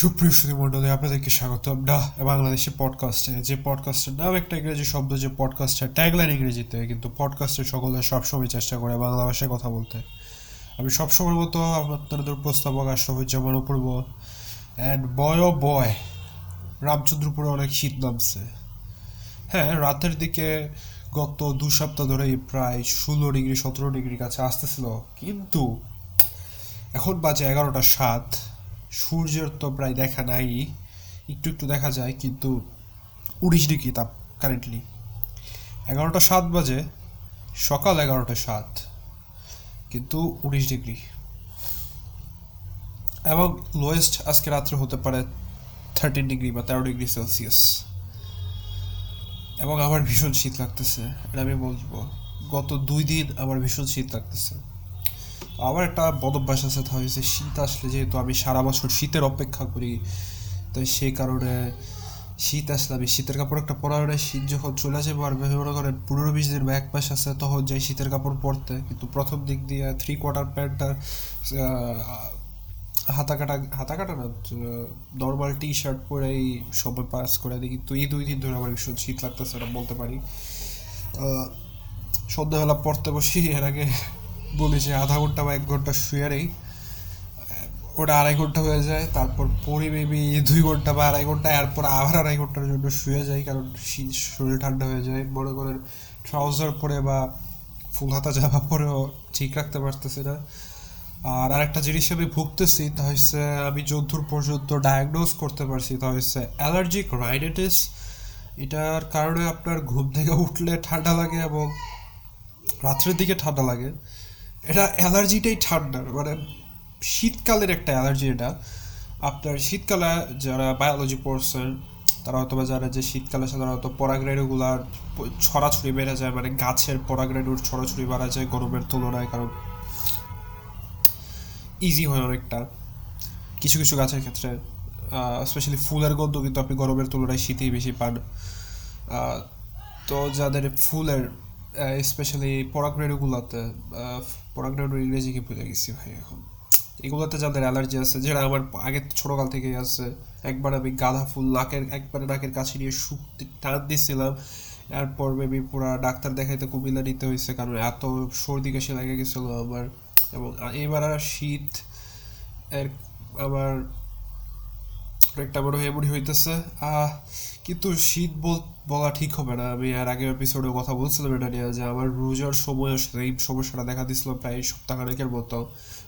সুপ্রিয় সুধী মণ্ডলী, আপনাদেরকে স্বাগতম। না বাংলাদেশি পডকাস্টে যে পডকাস্টের নাম একটা ইংরেজি শব্দ, যে পডকাস্টের ট্যাগলাইন ইংরেজিতে, কিন্তু পডকাস্টের সকলে সবসময় চেষ্টা করে বাংলা ভাষায় কথা বলতে। আমি সবসময় মতো আপনাদের উপস্থাপক আশরাফুজ্জামান অপূর্ব অ্যান্ড বয় ও বয় রামচন্দ্রপুরে অনেক শীত নামছে। হ্যাঁ রাতের দিকে গত দু সপ্তাহ ধরেই প্রায় ষোলো ডিগ্রি, সতেরো ডিগ্রি কাছে আসতেছিল, কিন্তু এখন বাজে এগারোটা সাত। সূর্যের তো প্রায় দেখা নাই, একটু একটু দেখা যায়, কিন্তু উনিশ ডিগ্রি তাপ কারেন্টলি এগারোটা সাত বাজে, সকাল এগারোটা সাত, কিন্তু উনিশ ডিগ্রি। এবং লোয়েস্ট আজকে রাত্রে হতে পারে থার্টিন ডিগ্রি বা তেরো ডিগ্রি সেলসিয়াস এবং আমার ভীষণ শীত লাগতেছে, এটা আমি বলব। গত দুই দিন আমার ভীষণ শীত লাগতেছে। আমার একটা বদভ্যাস আছে তা হয়েছে শীত আসলে যেহেতু আমি সারা বছর শীতের অপেক্ষা করি, তাই সেই কারণে শীত আসলে আমি শীতের কাপড় একটা পরা হয় শীত যখন চলে যাব আর মনে করেন পনেরো বিশ দিন বা এক মাস আছে, তখন যাই শীতের কাপড় পরতে। কিন্তু প্রথম দিক দিয়ে থ্রি কোয়ার্টার প্যান্টটা হাতা কাটা হাতা কাটা না নর্মাল টি শার্ট পরেই সময় পাস করে দিই কিন্তু এই দুই দিন ধরে আমার ভীষণ শীত লাগতেছে, এটা বলতে পারি। সন্ধ্যাবেলা পড়তে বসি, এর আগে বলি যে আধা ঘণ্টা বা এক ঘণ্টা শুয়ে নেই। ওটা আড়াই ঘণ্টা হয়ে যায়, তারপর পরে মেবি দুই ঘণ্টা বা আড়াই ঘণ্টা, এরপর আবার আড়াই ঘণ্টার জন্য শুয়ে যাই, কারণ শীত শরীর ঠান্ডা হয়ে যায়। মনে করেন ট্রাউজার পরে বা ফুল হাতা জামা পরেও ঠিক রাখতে পারতেছি না। আর আরেকটা জিনিস আমি ভুগতেছি, তা হচ্ছে আমি যদ্দূর পর্যন্ত ডায়াগনোজ করতে পারছি, তা হচ্ছে অ্যালার্জিক রাইনাইটিস এটার কারণে আপনার ঘুম থেকে উঠলে ঠান্ডা লাগে এবং রাত্রের দিকে ঠান্ডা লাগে। এটা অ্যালার্জিটাই ঠান্ডার মানে শীতকালের একটা অ্যালার্জি এটা। আপনার শীতকালে যারা বায়োলজি পড়ছেন, তারা হয়তো বা যারা যে শীতকালে সাধারণত পরাগ্রেণুগুলার ছড়াছড়ি বেড়ে যায় মানে গাছের পরাগ্রেণুর ছড়াছড়ি বাড়া যায় গরমের তুলনায়, কারণ ইজি হয় অনেকটা। কিছু কিছু গাছের ক্ষেত্রে স্পেশালি ফুলের গন্ধ কিন্তু আপনি গরমের তুলনায় শীতেই বেশি পান। তো যাদের ফুলের স্পেশালি পরাগরেণুগুলোতে পরাগরেণু ইংরেজি কি ভুলে গেছি ভাই এখন। এগুলোতে যাদের অ্যালার্জি আছে যেটা আমার আগে ছোটোকাল থেকেই আছে, একবার আমি গাঁদা ফুল নাকের, একবারে নাকের কাছে নিয়ে শুকতে টান দিয়েছিলাম এরপর মেবি পুরা ডাক্তার দেখাইতে কুমিল্লা নিতে হয়েছে কারণ এত সর্দি কাশি লেগে গেছিল আমার। এবং এবার আর শীত, এর আবার একটা বড় এমনই হইতেছে কিন্তু শীত বলা ঠিক হবে না। আমি আর আগের এপিসোডে কথা বলছিলাম এটা নিয়ে যে আমার রোজার সময় এই সমস্যাটা দেখা দিছিল প্রায় সপ্তাহখানেকের মতো।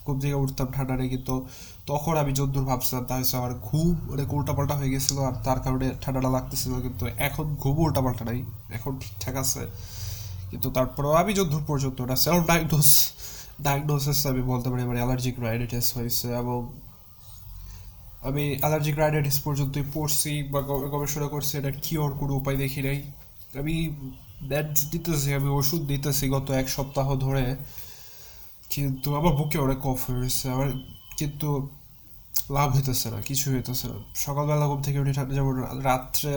ঘুম থেকে উঠতাম ঠান্ডা নেই, কিন্তু তখন আমি যদ্দূর ভাবছিলাম তা হচ্ছে আমার ঘুম অনেক উল্টাপাল্টা হয়ে গেছিল আর তার কারণে ঠান্ডাটা লাগতেছিল, কিন্তু এখন ঘুম উল্টাপাল্টা নাই, এখন ঠিকঠাক আছে। কিন্তু তারপরেও আমি যদ্দূর পর্যন্ত ওটা সেলফ ডায়াগনোস ডায়াগনোসিস আমি বলতে পারি আমার অ্যালার্জিক রাইনাইটিস হয়েছে এবং আমি অ্যালার্জিক রাইনাইটিস পর্যন্তই পড়ছি বা গবেষণা করছি, এটা কিওর কোনো উপায় দেখি নাই। আমি ব্যাড দিতেছি, আমি ওষুধ দিতেছি গত এক সপ্তাহ ধরে। কিন্তু আমার বুকে অনেক কফ হয়েছে আমার কিন্তু লাভ হইতেছে না কিছু হইতেছে না। সকালবেলা ঘুম থেকে উঠে যেমন রাত্রে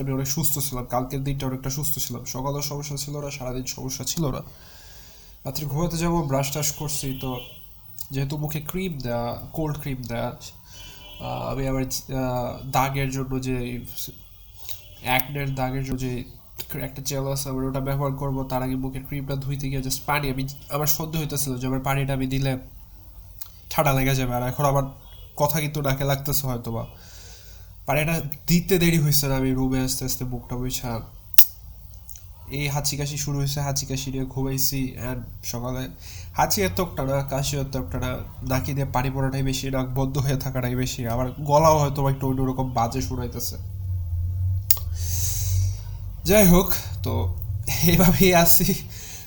আমি অনেক সুস্থ ছিলাম, কালকের দিনটা অনেকটা সুস্থ ছিলাম। সকালেও সমস্যা ছিল না, সারাদিন সমস্যা ছিল না। রাত্রে ঘুমাতে যাব ব্রাশ টাশ করছি, তো যেহেতু মুখে ক্রিম দেওয়া কোল্ড ক্রিম আমি আবার দাগের জন্য যে অ্যাকনের দাগের জন্য যে একটা জেল আছে আমার ওটা ব্যবহার করব, তার আগে মুখের ক্রিমটা ধুইতে গিয়ে জাস্ট পানি, আমি আমার সন্দেহ হইতেছিল যে আমার পানিটা আমি দিলে ঠান্ডা লেগে যাবে। আর এখন আমার কথা কিন্তু নাকে লাগতেছে হয়তো বা পানিটা দিতে দেরি হয়েছে না আমি রুমে আস্তে আস্তে বুকটা বুঝা এই হাঁচি কাশি শুরু হয়েছে হাঁচি কাশি নিয়ে ঘুমাইছি অ্যান্ড সকালে হাঁচি এত একটা না কাশি এত একটা না, নাকি দিয়ে পানি পড়াটাই বেশি নাক বদ্ধ হয়ে থাকাটাই বেশি আবার গলাও হয়তো একটু অন্যরকম বাজে শুনাইতেছে। যাই হোক, তো এইভাবেই আসি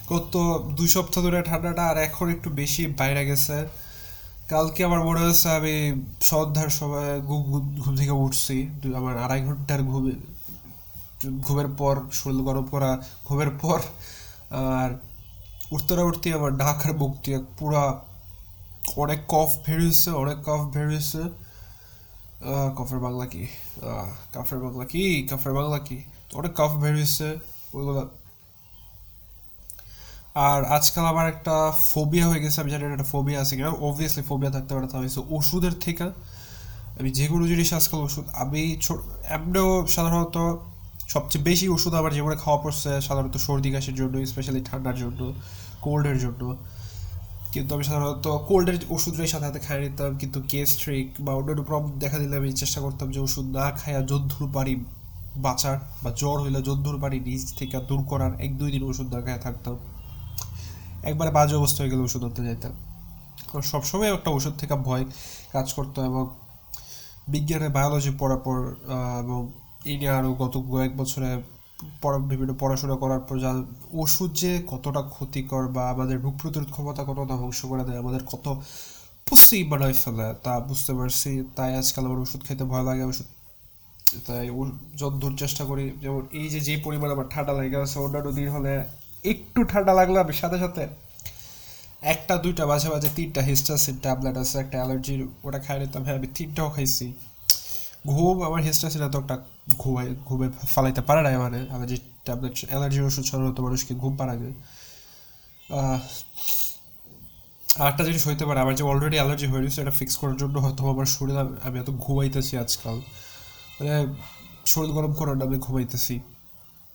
কত দুই সপ্তাহ ধরে ঠান্ডাটা আর এখন একটু বেশি বাইরে গেছে। কালকে আমার মনে হচ্ছে আমি সন্ধ্যার সময় ঘুম থেকে উঠছি আমার আড়াই ঘণ্টার ঘুম ঘুমের পর, শরীর গরম করা, ঘুমের পর, আর উঠতে না উঠতে আমার ঢাকার মুখ পুরা অনেক কফ বেরিয়েছে অনেক কফ বেরিয়েছে কফের বাংলা কি? কাফের বাংলা কি? কাফের বাংলা কি? অনেক কফ বেরিয়েছে ওইগুলো। আর আজকাল আমার একটা ফোবিয়া হয়ে গেছে, আমি জানি একটা ফোবিয়া আছে কিনা অবভিয়াসলি ফোবিয়া থাকতে পারে, তা হয়েছে ওষুধের থেকে। আমি যে কোনো জিনিস আজকাল ওষুধ, আমি ছোট, এমনিও সাধারণত সবচেয়ে বেশি ওষুধ আমার জীবনে খাওয়া পড়ছে, সাধারণত সর্দি, কাশির জন্য স্পেশালি ঠান্ডার জন্য কোল্ডের জন্য। কিন্তু আমি সাধারণত কোল্ডের ওষুধের সাথে সাথে খাই নিতাম, কিন্তু গ্যাস্ট্রিক বা অন্যান্য প্রবলেম দেখা দিলে আমি চেষ্টা করতাম যে ওষুধ না খাইয়া যদ্দূর পারি বাঁচার বা জ্বর হইলে যদ্দূর পারি নিজ থেকে দূর করার এক, দুই দিন ওষুধ না খাইয়া থাকতাম। একবারে বাজে অবস্থা হয়ে গেলে ওষুধ আনতে যাইতাম। সবসময় একটা ওষুধ থেকে ভয় কাজ করতো এবং বিজ্ঞানে বায়োলজি পড়ার পর এবং নিয়ে আরও গত কয়েক বছরে বিভিন্ন পড়াশোনা করার পর যা ওষুধ যে কতটা ক্ষতিকর বা আমাদের রোগ প্রতিরোধ ক্ষমতা কতটা ধ্বংস করে দেয়, আমাদের কত পুষ্টি বানায় ফেলে, তা বুঝতে পারছি। তাই আজকাল আমার ওষুধ খেতে ভয় লাগে ওষুধ। তাই যতদূর চেষ্টা করি, যেমন এই যে যে পরিমাণ আমার ঠান্ডা লেগে আছে অন্যান্য দিন হলে একটু ঠান্ডা লাগলে আমি সাথে সাথে একটা, দুইটা, মাঝে মাঝে তিনটা হিস্টাসিন ট্যাবলেট আছে, একটা অ্যালার্জির, ওটা খাই নিতাম। হ্যাঁ আমি তিনটাও খাইছি। ঘুম, আমার হিস্টাসিন এত একটা ঘুমাই ঘুমে ফালাইতে পারে না মানে। অ্যালার্জি ট্যাবলেট অ্যালার্জির ওষুধ সাধারণত মানুষকে ঘুম পাড়াবে আরেকটা জিনিস হইতে পারে, আমার যে অলরেডি অ্যালার্জি হয়ে গেছে, এটা ফিক্স করার জন্য হয়তো আমার শরীর আমি এত ঘুমাইতেছি আজকাল। মানে শরীর গরম করার আমি ঘুমাইতেছি।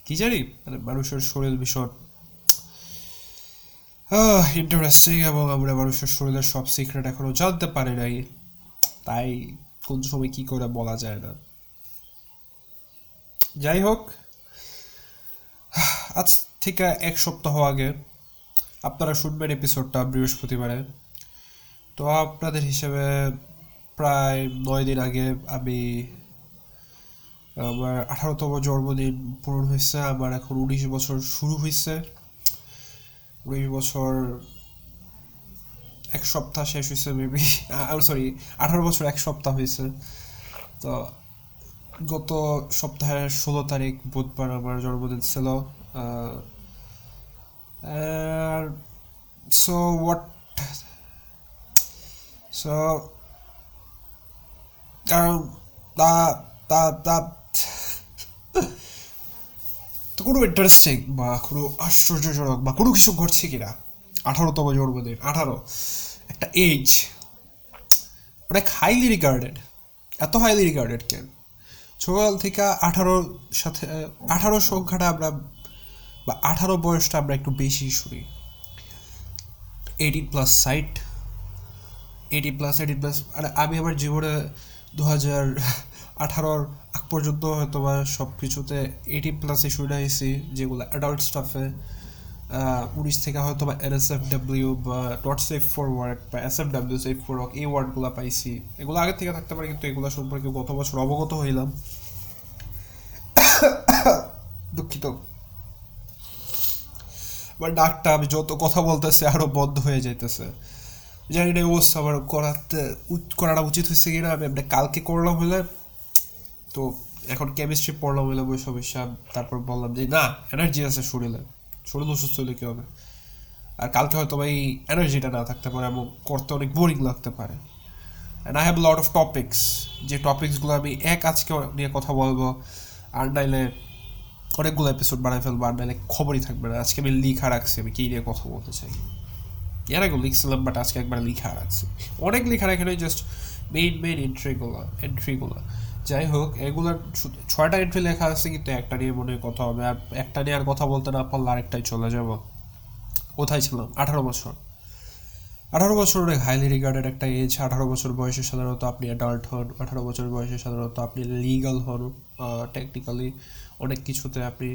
কি জানি মানে মানুষের শরীর ভীষণ ইন্টারেস্টিং এবং আমরা মানুষের শরীরের সব সিক্রেট এখনও জানতে পারি নাই। তাই কোন সময় কি করে বলা যায় না। যাই হোক, আজ থেকে এক সপ্তাহ আগে আপনারা শুনবেন এপিসোডটা বৃহস্পতিবারে। তো আপনাদের হিসেবে প্রায় নয় দিন আগে আমি আমার আঠারোতম জন্মদিন পূরণ হয়েছে, আমার এখন উনিশ বছর শুরু হয়েছে। উনিশ বছর এক সপ্তাহ শেষ হয়েছে মেবি সরি আঠারো বছর এক সপ্তাহ হয়েছে তো গত সপ্তাহের ষোলো তারিখ, বুধবার আমার জন্মদিন ছিল। সো হোয়াট সো কারণ তা তা তা, তো কোনো ইন্টারেস্টিং বা কোনো আশ্চর্যজনক বা কোনো কিছু ঘটছে কিনা? আঠারোতম জন্মদিন, আঠারো। একটা এজ অনেক হাইলি রিগার্ডেড এত হাইলি রিগার্ডেড কেন? ছোটকাল থেকে আঠারোর সাথে, আঠারো সংখ্যাটা আমরা, বা আঠারো বয়সটা আমরা একটু বেশি শুনি। Eighteen plus site eighteen plus eighteen plus মানে আমি আমার জীবনে দু হাজার আঠারোর আগ পর্যন্ত হয়তো বা সব কিছুতে এইটিন প্লাসে শুনে আইসি যেগুলো অ্যাডাল্ট স্টাফে উনিশ থেকে হয়তো বা এন এস এফ ডাব্লিউ বা ডট সেফ ফর ওয়ার্ক বা S F W safe for work এই ওয়ার্ডগুলো পাইছি। এগুলো আগে থেকে থাকতে পারে, কিন্তু এগুলো সম্পর্কে গত বছর অবগত হইলাম। দুঃখিত। বা ডাকটা আমি যত কথা বলতেছে আরও বন্ধ হয়ে যাইতেছে। জানি না অবস্থা আমার করাতে করাটা উচিত হয়েছে কিনা, আমি আমরা কালকে করলাম হলে তো এখন কেমিস্ট্রি পড়লাম হলে ওই সমস্যা তারপর বললাম যে না এনার্জি আছে শরীরে। শরীর অসুস্থ হলে কী হবে? আর কালকে হয়তো এই এনার্জিটা না থাকতে পারে এবং করতে অনেক বোরিং লাগতে পারে। And I have lot of topics যে টপিক্সগুলো আমি এক আজকে নিয়ে কথা বলব। আর নাইলে অনেকগুলো এপিসোড বানাই ফেলব। আর নাইলে খবরই থাকবে না। আজকে আমি লিখা রাখছি। আমি কী নিয়ে কথা বলতে চাই? এর আগে লিখছিলাম বাট আজকে একবার লিখা রাখছি। অনেক লিখা রাখে জাস্ট মেইন মেইন এন্ট্রিগুলো এন্ট্রিগুলো যাই হোক, এগুলোর ছয়টা এন্ট্রি লেখা আছে, কিন্তু একটা নিয়ে মনে কথা হবে। আর একটা নিয়ে আর কথা বলতে না পারলে আরেকটাই চলে যাব। কোথায় ছিলাম? আঠারো বছর। আঠারো বছর অনেক হাইলি রিগার্ডেড একটা এজ আঠারো বছর বয়সে সাধারণত আপনি অ্যাডাল্ট হন, আঠারো বছর বয়সে সাধারণত আপনি লিগাল হন টেকনিক্যালি অনেক কিছুতে আপনি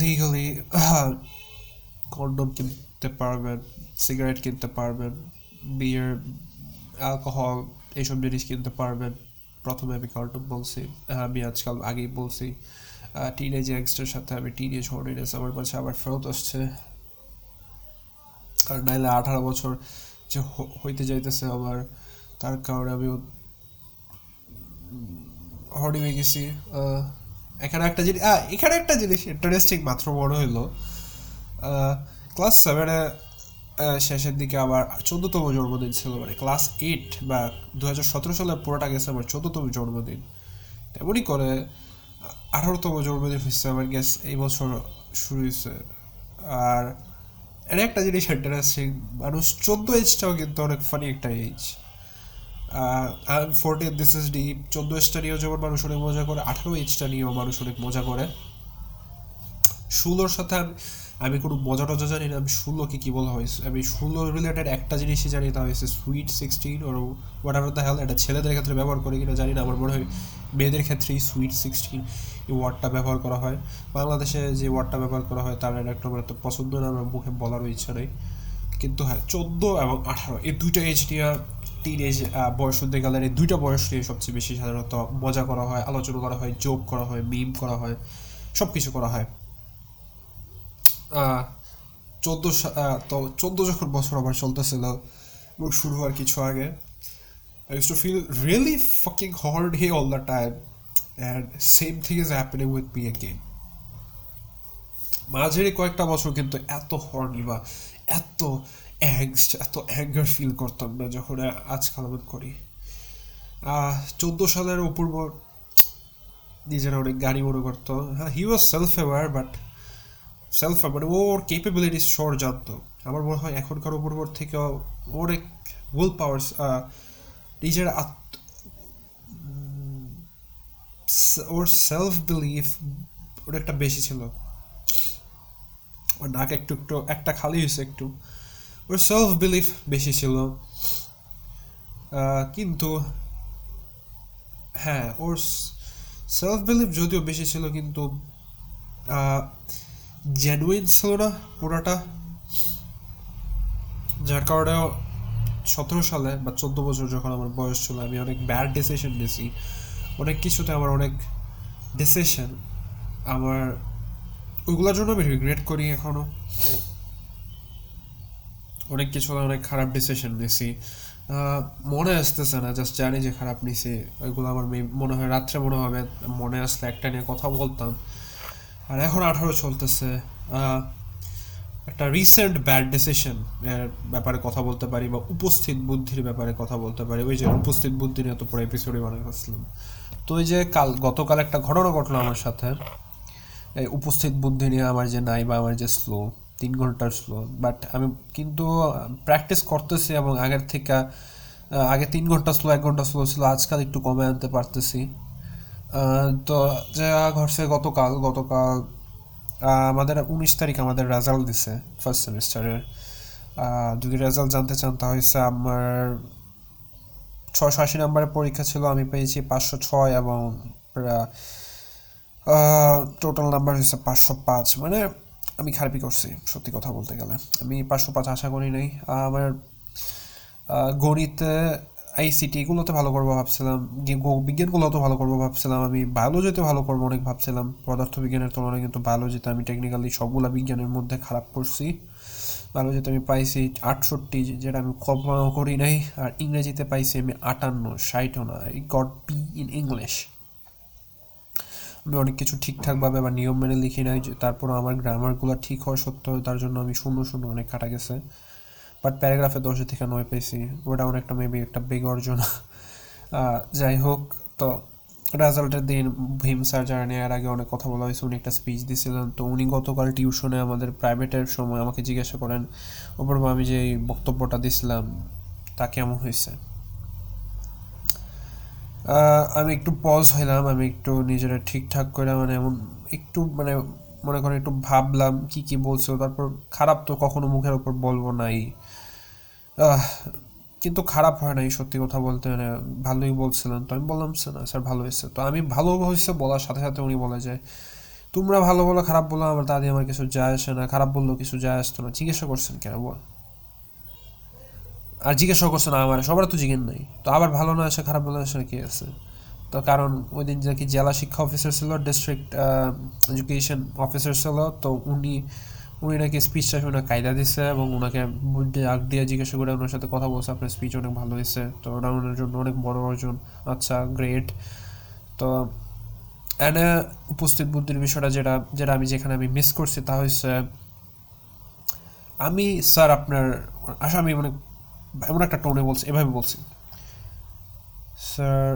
লিগালি কন্ডম কিনতে পারবেন সিগারেট কিনতে পারবেন বিয়ার অ্যালকোহল এইসব জিনিস কিনতে পারবেন। প্রথমে আমি কার্টুন বলছি, আমি আজকাল আগেই বলছি টিনেজ ইয়াংস্টার সাথে আমি টিনেজ হর্ডিনেস আমার কাছে আবার ফেরত আসছে। আর নাইলে আঠারো বছর যে হইতে যাইতেছে আমার তার কারণে আমি হর্ডি হয়ে গেছি। এখানে একটা জিনিস এখানে একটা জিনিস ইন্টারেস্টিং মাত্র মনে হইল। ক্লাস সেভেনে শেষের দিকে আবার চোদ্দতম জন্মদিন ছিল মানে ক্লাস এইট বা দু হাজার সতেরো সালে পুরোটা গেছে আমার চোদ্দতম জন্মদিন। তেমনই করে আঠারোতম জন্মদিন হচ্ছে আমার গ্যাস এই বছর শুরু হয়েছে। আর এর একটা জিনিস ইন্টারেস্টিং মানুষ চোদ্দ এজটাও কিন্তু অনেক ফানি একটা age forty this is the চোদ্দ এসটা নিয়েও যেমন মানুষ অনেক মজা করে, আঠারো এইচটা নিয়েও মানুষ অনেক মজা করে। ষোলোর সাথে আমি কোনো মজা টজা জানি না, আমি ষোলোকে কী বলা হয়েছে আমি ষোলো রিলেটেড একটা জিনিসই জানি তা হয়েছে sweet sixteen or whatever the hell এটা ছেলেদের ক্ষেত্রে ব্যবহার করে কিনা জানি না, আমার মনে হয় মেয়েদের ক্ষেত্রেই সুইট সিক্সটিন এই ওয়ার্ডটা ব্যবহার করা হয়। বাংলাদেশে যে ওয়ার্ডটা ব্যবহার করা হয়, তার একটা আমার এত পছন্দ না, আমার মুখে বলারও ইচ্ছা নেই। কিন্তু হ্যাঁ চোদ্দ এবং আঠারো, এই দুইটা এজ নিয়ে টিন এজ বয়স হতে গেলে এই দুইটা বয়স নিয়ে সবচেয়ে বেশি সাধারণত মজা করা হয়, আলোচনা করা হয় যোগ করা হয় মিম করা হয় সব কিছু করা হয়। চোদ্দ তো চোদ্দ যখন বছর আমার চলতেছিল, এবং শুরু হওয়ার কিছু আগে I I used to feel really fucking horny all the time. And same thing is happening with me again. মাঝের কয়েকটা বছর কিন্তু এত হর্নি বা এত অ্যাংস্ট এত অ্যাঙ্গার ফিল করতাম না যখন আজকাল আমি করি। চোদ্দ সালের অপূর্ব নিজেরা অনেক গাড়ি মনে করতো। হ্যাঁ he was self aware but self মানে ওর কেপেবিলিটিস শোর জানতো আমার মনে হয় এখনকার উপর থেকে অনেক উইল পাওয়ার্স নিজের ওর সেলফ বিলিফ ওর একটা বেশি ছিল। ওর নাক একটু একটু, একটা খালি হয়েছে একটু। ওর সেলফ বিলিফ বেশি ছিল। কিন্তু হ্যাঁ ওর সেলফ বিলিফ যদিও বেশি ছিল, কিন্তু জেনুইন ছিল না পুরোটা, যার কারণে সতেরো সালে বা চোদ্দ বছর যখন আমার বয়স ছিল, আমি অনেক ব্যাড ডিসিশন নিয়েছি। অনেক কিছুতে আমার অনেক ডিসিশন আমার, ওইগুলোর জন্য আমি রিগ্রেট করি এখনও অনেক কিছু অনেক খারাপ ডিসিশন নিয়েছি। মনে আসতেছে না জাস্ট জানি যে খারাপ নিছি ওইগুলো আমার মনে হয় রাত্রে মনে হবে, মনে আসলে একটা নিয়ে কথা বলতাম। আর এখন আঠারো চলতেছে একটা রিসেন্ট ব্যাড ডিসিশন এর ব্যাপারে কথা বলতে পারি বা উপস্থিত বুদ্ধির ব্যাপারে কথা বলতে পারি। ওই যে উপস্থিত বুদ্ধি নিয়ে তো পুরো এপিসোডে বানিয়েছিলাম তো ওই যে কাল, গতকাল একটা ঘটনা ঘটলো আমার সাথে। এই উপস্থিত বুদ্ধি নিয়ে আমার যে নাই বা আমার যে স্লো তিন ঘণ্টার স্লো বাট আমি কিন্তু প্র্যাকটিস করতেছি এবং আগের থেকে আগে তিন ঘণ্টা স্লো এক ঘণ্টা স্লো ছিল, আজকাল একটু কমে আনতে পারতেছি। তো যা ঘটছে গতকাল গতকাল আমাদের উনিশ তারিখ আমাদের রেজাল্ট দিছে ফার্স্ট সেমিস্টারের যদি রেজাল্ট জানতে চান, তা হয়েছে আমার ছয়শো আশি নাম্বারের পরীক্ষা ছিল, আমি পেয়েছি পাঁচশো ছয় এবং টোটাল নাম্বার হয়েছে পাঁচশো পাঁচ। মানে আমি খারাপই করছি, সত্যি কথা বলতে গেলে। আমি পাঁচশো পাঁচ আশা করি নাই। আমার গণিতে আইসিটি এগুলোতে ভালো করব ভাবছিলাম বিজ্ঞানগুলোতে ভালো করব ভাবছিলাম, আমি বায়োলজিতে ভালো করব অনেক ভাবছিলাম, পদার্থ বিজ্ঞানের তুলনায় কিন্তু বায়োলজিতে আমি টেকনিক্যালি সবগুলো বিজ্ঞানের মধ্যে খারাপ করছি বায়োলজিতে আমি পাইছি আটষট্টি যেটা আমি কল্পনাও করি নাই, আর ইংরেজিতে পাইছি আমি আটান্ন ষাটও না I got B in English আমি অনেক কিছু ঠিকঠাকভাবে বা নিয়ম মেনে লিখি নাই তারপর আমার গ্রামারগুলো ঠিক হওয়া সত্ত্বেও তার জন্য আমি শূন্য শূন্য অনেক কাটা গেছে। বাট প্যারাগ্রাফে দশে থেকে নয় পেয়েছি। ওটা অনেকটা মেবি একটা বেগ অর্জন। যাই হোক, তো রেজাল্টের দিন ভীম স্যার যারা নেওয়ার আগে অনেক কথা বলা হয়েছে, উনি একটা স্পিচ দিয়েছিলেন তো উনি গতকাল টিউশনে আমাদের প্রাইভেটের সময় আমাকে জিজ্ঞাসা করেন, ওপর আমি যে বক্তব্যটা দিছিলাম, তা কেমন হয়েছে? আমি একটু পজ হইলাম, আমি একটু নিজেরা ঠিকঠাক করে মানে এমন একটু মানে মনে করেন একটু ভাবলাম, কি কি বলছো, তারপর খারাপ তো কখনো মুখের ওপর বলব নাই। কিন্তু খারাপ হয় নাই সত্যি কথা বলতে মানে ভালোই বলছিলেন। তো আমি বললাম, না, স্যার, ভালো হয়েছে। তো আমি ভালো হয়েছে বলার সাথে সাথে উনি বলে যে, তোমরা ভালো বলো, খারাপ বলো, আমার দাদি আমার কিছু যায় আসে না, খারাপ বললেও কিছু যায় আসতো না। জিজ্ঞাসা করছেন কেন, বল? আর জিজ্ঞাসা করছে না আমার, সবার তো জিজ্ঞেন নাই। তো আবার ভালো না আসে, খারাপ বলে আসে, কি আছে? তো কারণ ওই দিন যে কি জেলা শিক্ষা অফিসার ছিল ডিস্ট্রিক্ট এডুকেশন অফিসার ছিল, তো উনি উনি নাকি স্পিচটা শুনে কায়দা দিচ্ছে এবং ওনাকে আগ দিয়ে জিজ্ঞাসা করে ওনার সাথে কথা বলছে, আপনার স্পিচ অনেক ভালো হয়েছে তো ওটা ওনার জন্য অনেক বড় অর্জন আচ্ছা গ্রেট তো এনে উপস্থিত বুদ্ধির বিষয়টা যেটা যেটা আমি যেখানে আমি মিস করছি তা হচ্ছে আমি স্যার আপনার আশা আমি মানে এমন একটা টোনে বলছি, এভাবে বলছি। স্যার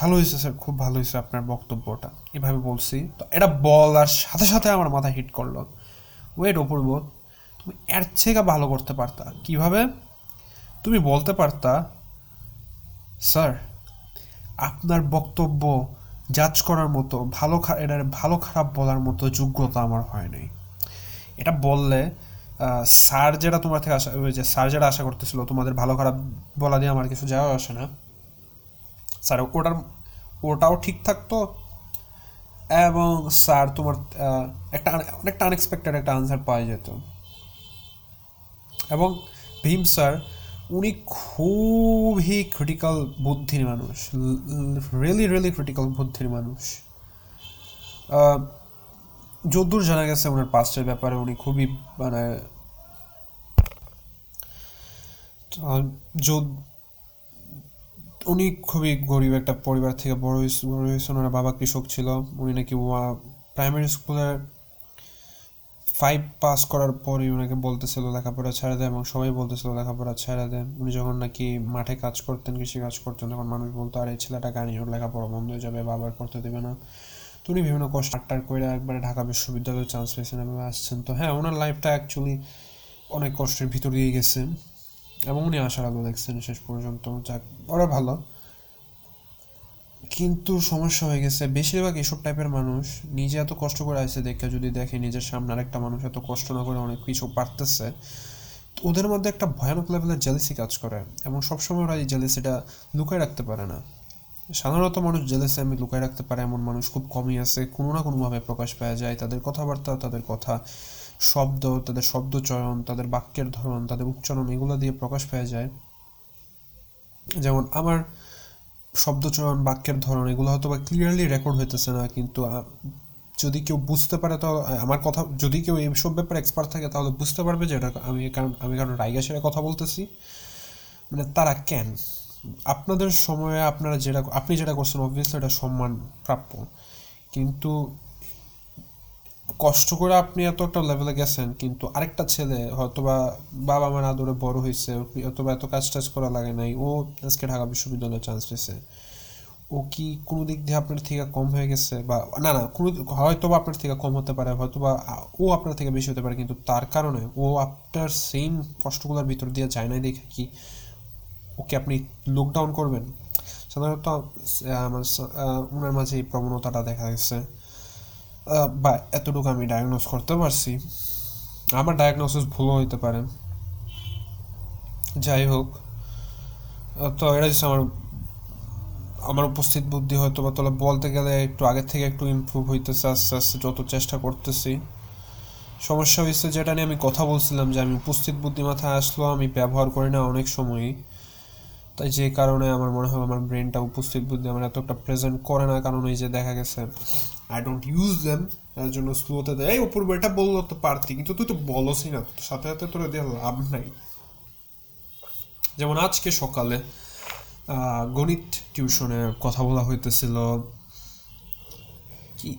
ভালো হয়েছে স্যার খুব ভালো হয়েছে আপনার বক্তব্যটা, এভাবে বলছি। তো এটা বলার সাথে সাথে আমার মাথা হিট করল। ওয়েট অপূর্ব তুমি এর থেকে ভালো করতে পারতা। কীভাবে? তুমি বলতে পারতা, স্যার, আপনার বক্তব্য জাজ করার মতো, ভালো এটার ভালো খারাপ বলার মতো যোগ্যতা আমার হয় নাই। এটা বললে স্যার যেটা তোমার থেকে আশা যে স্যার যেটা আশা করতেছিল, তোমাদের ভালো খারাপ বলা দিয়ে আমার কিছু যাওয়া আসে না। স্যার, ওটার, ওটাও ঠিক থাকতো এবং স্যার তোমার একটা অনেকটা আনএক্সপেক্টেড একটা আনসার পাওয়া যেত। এবং ভীম স্যার, উনি খুবই ক্রিটিক্যাল বুদ্ধির মানুষ রিয়েলি রিয়েলি ক্রিটিক্যাল বুদ্ধির মানুষ। যদ্দূর জানা গেছে ওনার পাস্টের ব্যাপারে উনি খুবই মানে উনি খুবই গরিব একটা পরিবার থেকে বড় হয়েছে, বড় হয়েছেন। ওনার বাবা কৃষক ছিল। উনি নাকি প্রাইমারি স্কুলে ফাইভ পাস করার পরই ওনাকে বলতেছিল লেখাপড়া ছেড়ে দেয় এবং সবাই বলতেছিল লেখাপড়া ছেড়ে দেয় উনি যখন নাকি মাঠে কাজ করতেন, কৃষি কাজ করতেন, তখন মানুষ বলতো, আর, এই ছেলেটা গাড়ি ওর লেখাপড়া বন্ধ হয়ে যাবে, বাবার করতে দেবে না। তো উনি বিভিন্ন কষ্ট আটটার করে একবারে ঢাকা বিশ্ববিদ্যালয়ে চান্স পেয়েছেন এবং আসছেন। তো হ্যাঁ ওনার লাইফটা অ্যাকচুয়ালি অনেক কষ্টের ভিতর দিয়ে গেছে। এবং উনি আশার আলো দেখছেন শেষ পর্যন্ত, যাক, ওরা ভালো। কিন্তু সমস্যা হয়ে গেছে, বেশিরভাগ এসব টাইপের মানুষ নিজে এত কষ্ট করে আসছে দেখে, যদি দেখে নিজের সামনে আরেকটা মানুষ এত কষ্ট না করে অনেক কিছু পারতেছে ওদের মধ্যে একটা ভয়ানক লেভেলের জেলেসি কাজ করে এবং সবসময় ওরা এই জেলেসিটা লুকায় রাখতে পারে না। সাধারণত মানুষ জেলেসি আমি লুকায় রাখতে পারে এমন মানুষ খুব কমই আছে, কোনো না কোনোভাবে প্রকাশ পাওয়া যায়, তাদের কথাবার্তা, তাদের কথা। শব্দ, তাদের শব্দ চয়ন তাদের বাক্যের ধরন, তাদের উচ্চারণ, এগুলো দিয়ে প্রকাশ পাওয়া যায়। যেমন, আমার শব্দচয়ন, বাক্যের ধরন, এগুলো হয়তো বা ক্লিয়ারলি রেকর্ড হইতেছে না, কিন্তু যদি কেউ বুঝতে পারে তো আমার কথা, যদি কেউ এইসব ব্যাপারে এক্সপার্ট থাকে, তাহলে বুঝতে পারবে যে এটা আমি কারণ আমি কারণ রাইগা সেরা কথা বলতেছি। মানে তারা কেন? আপনাদের সময়ে আপনারা যেটা, আপনি যেটা করছেন অবভিয়াসলি এটা সম্মান প্রাপ্য। কিন্তু কষ্ট করে আপনি এত একটা লেভেলে গেছেন, কিন্তু আরেকটা ছেলে হয়তোবা বাবা মার আদরে বড় হয়েছে অথবা এত কাজ টাজ করা লাগে নাই, ও আজকে ঢাকা বিশ্ববিদ্যালয়ে চান্স পেয়েছে। ও কি কোনো দিক দিয়ে আপনার থেকে কম হয়ে গেছে? বা, না না, কোনো হয়তো বা আপনার থেকে কম হতে পারে হয়তো বা ও আপনার থেকে বেশি হতে পারে, কিন্তু তার কারণে ও আপনার সেম কষ্টগুলোর ভিতর দিয়ে যায় নাই দেখে কি ওকে আপনি লকডাউন করবেন? সাধারণত আমার ওনার মাঝে এই প্রবণতাটা দেখা গেছে। বা এতটুকু আমি ডায়াগনোস করতে পারছি, আমার ডায়াগনোসিস ভুলও হইতে পারে। যাই হোক তো এটা হচ্ছে আমার আমার উপস্থিত বুদ্ধি হয়তো বা তাহলে বলতে গেলে একটু আগের থেকে একটু ইমপ্রুভ হইতেছে, আস্তে আস্তে যত চেষ্টা করতেছি। সমস্যা হয়েছে যেটা নিয়ে আমি কথা বলছিলাম যে আমি উপস্থিত বুদ্ধি মাথায় আসলো আমি ব্যবহার করি না অনেক সময়ই। তাই যে কারণে আমার মনে হয় আমার ব্রেনটা উপস্থিত বুদ্ধি আমার এতটা প্রেজেন্ট করে না, কারণ এই যে দেখা গেছে আই ডোন্ট ইউজ দেম তার জন্য স্লোতে দেয়। এই অপূর্ব এটা বলল তো পারতি, কিন্তু তুই তো বলসই না। তোর সাথে সাথে তোর দিয়ে লাভ নাই। যেমন আজকে সকালে গণিত টিউশনে কথা বলা হইতেছিল। কি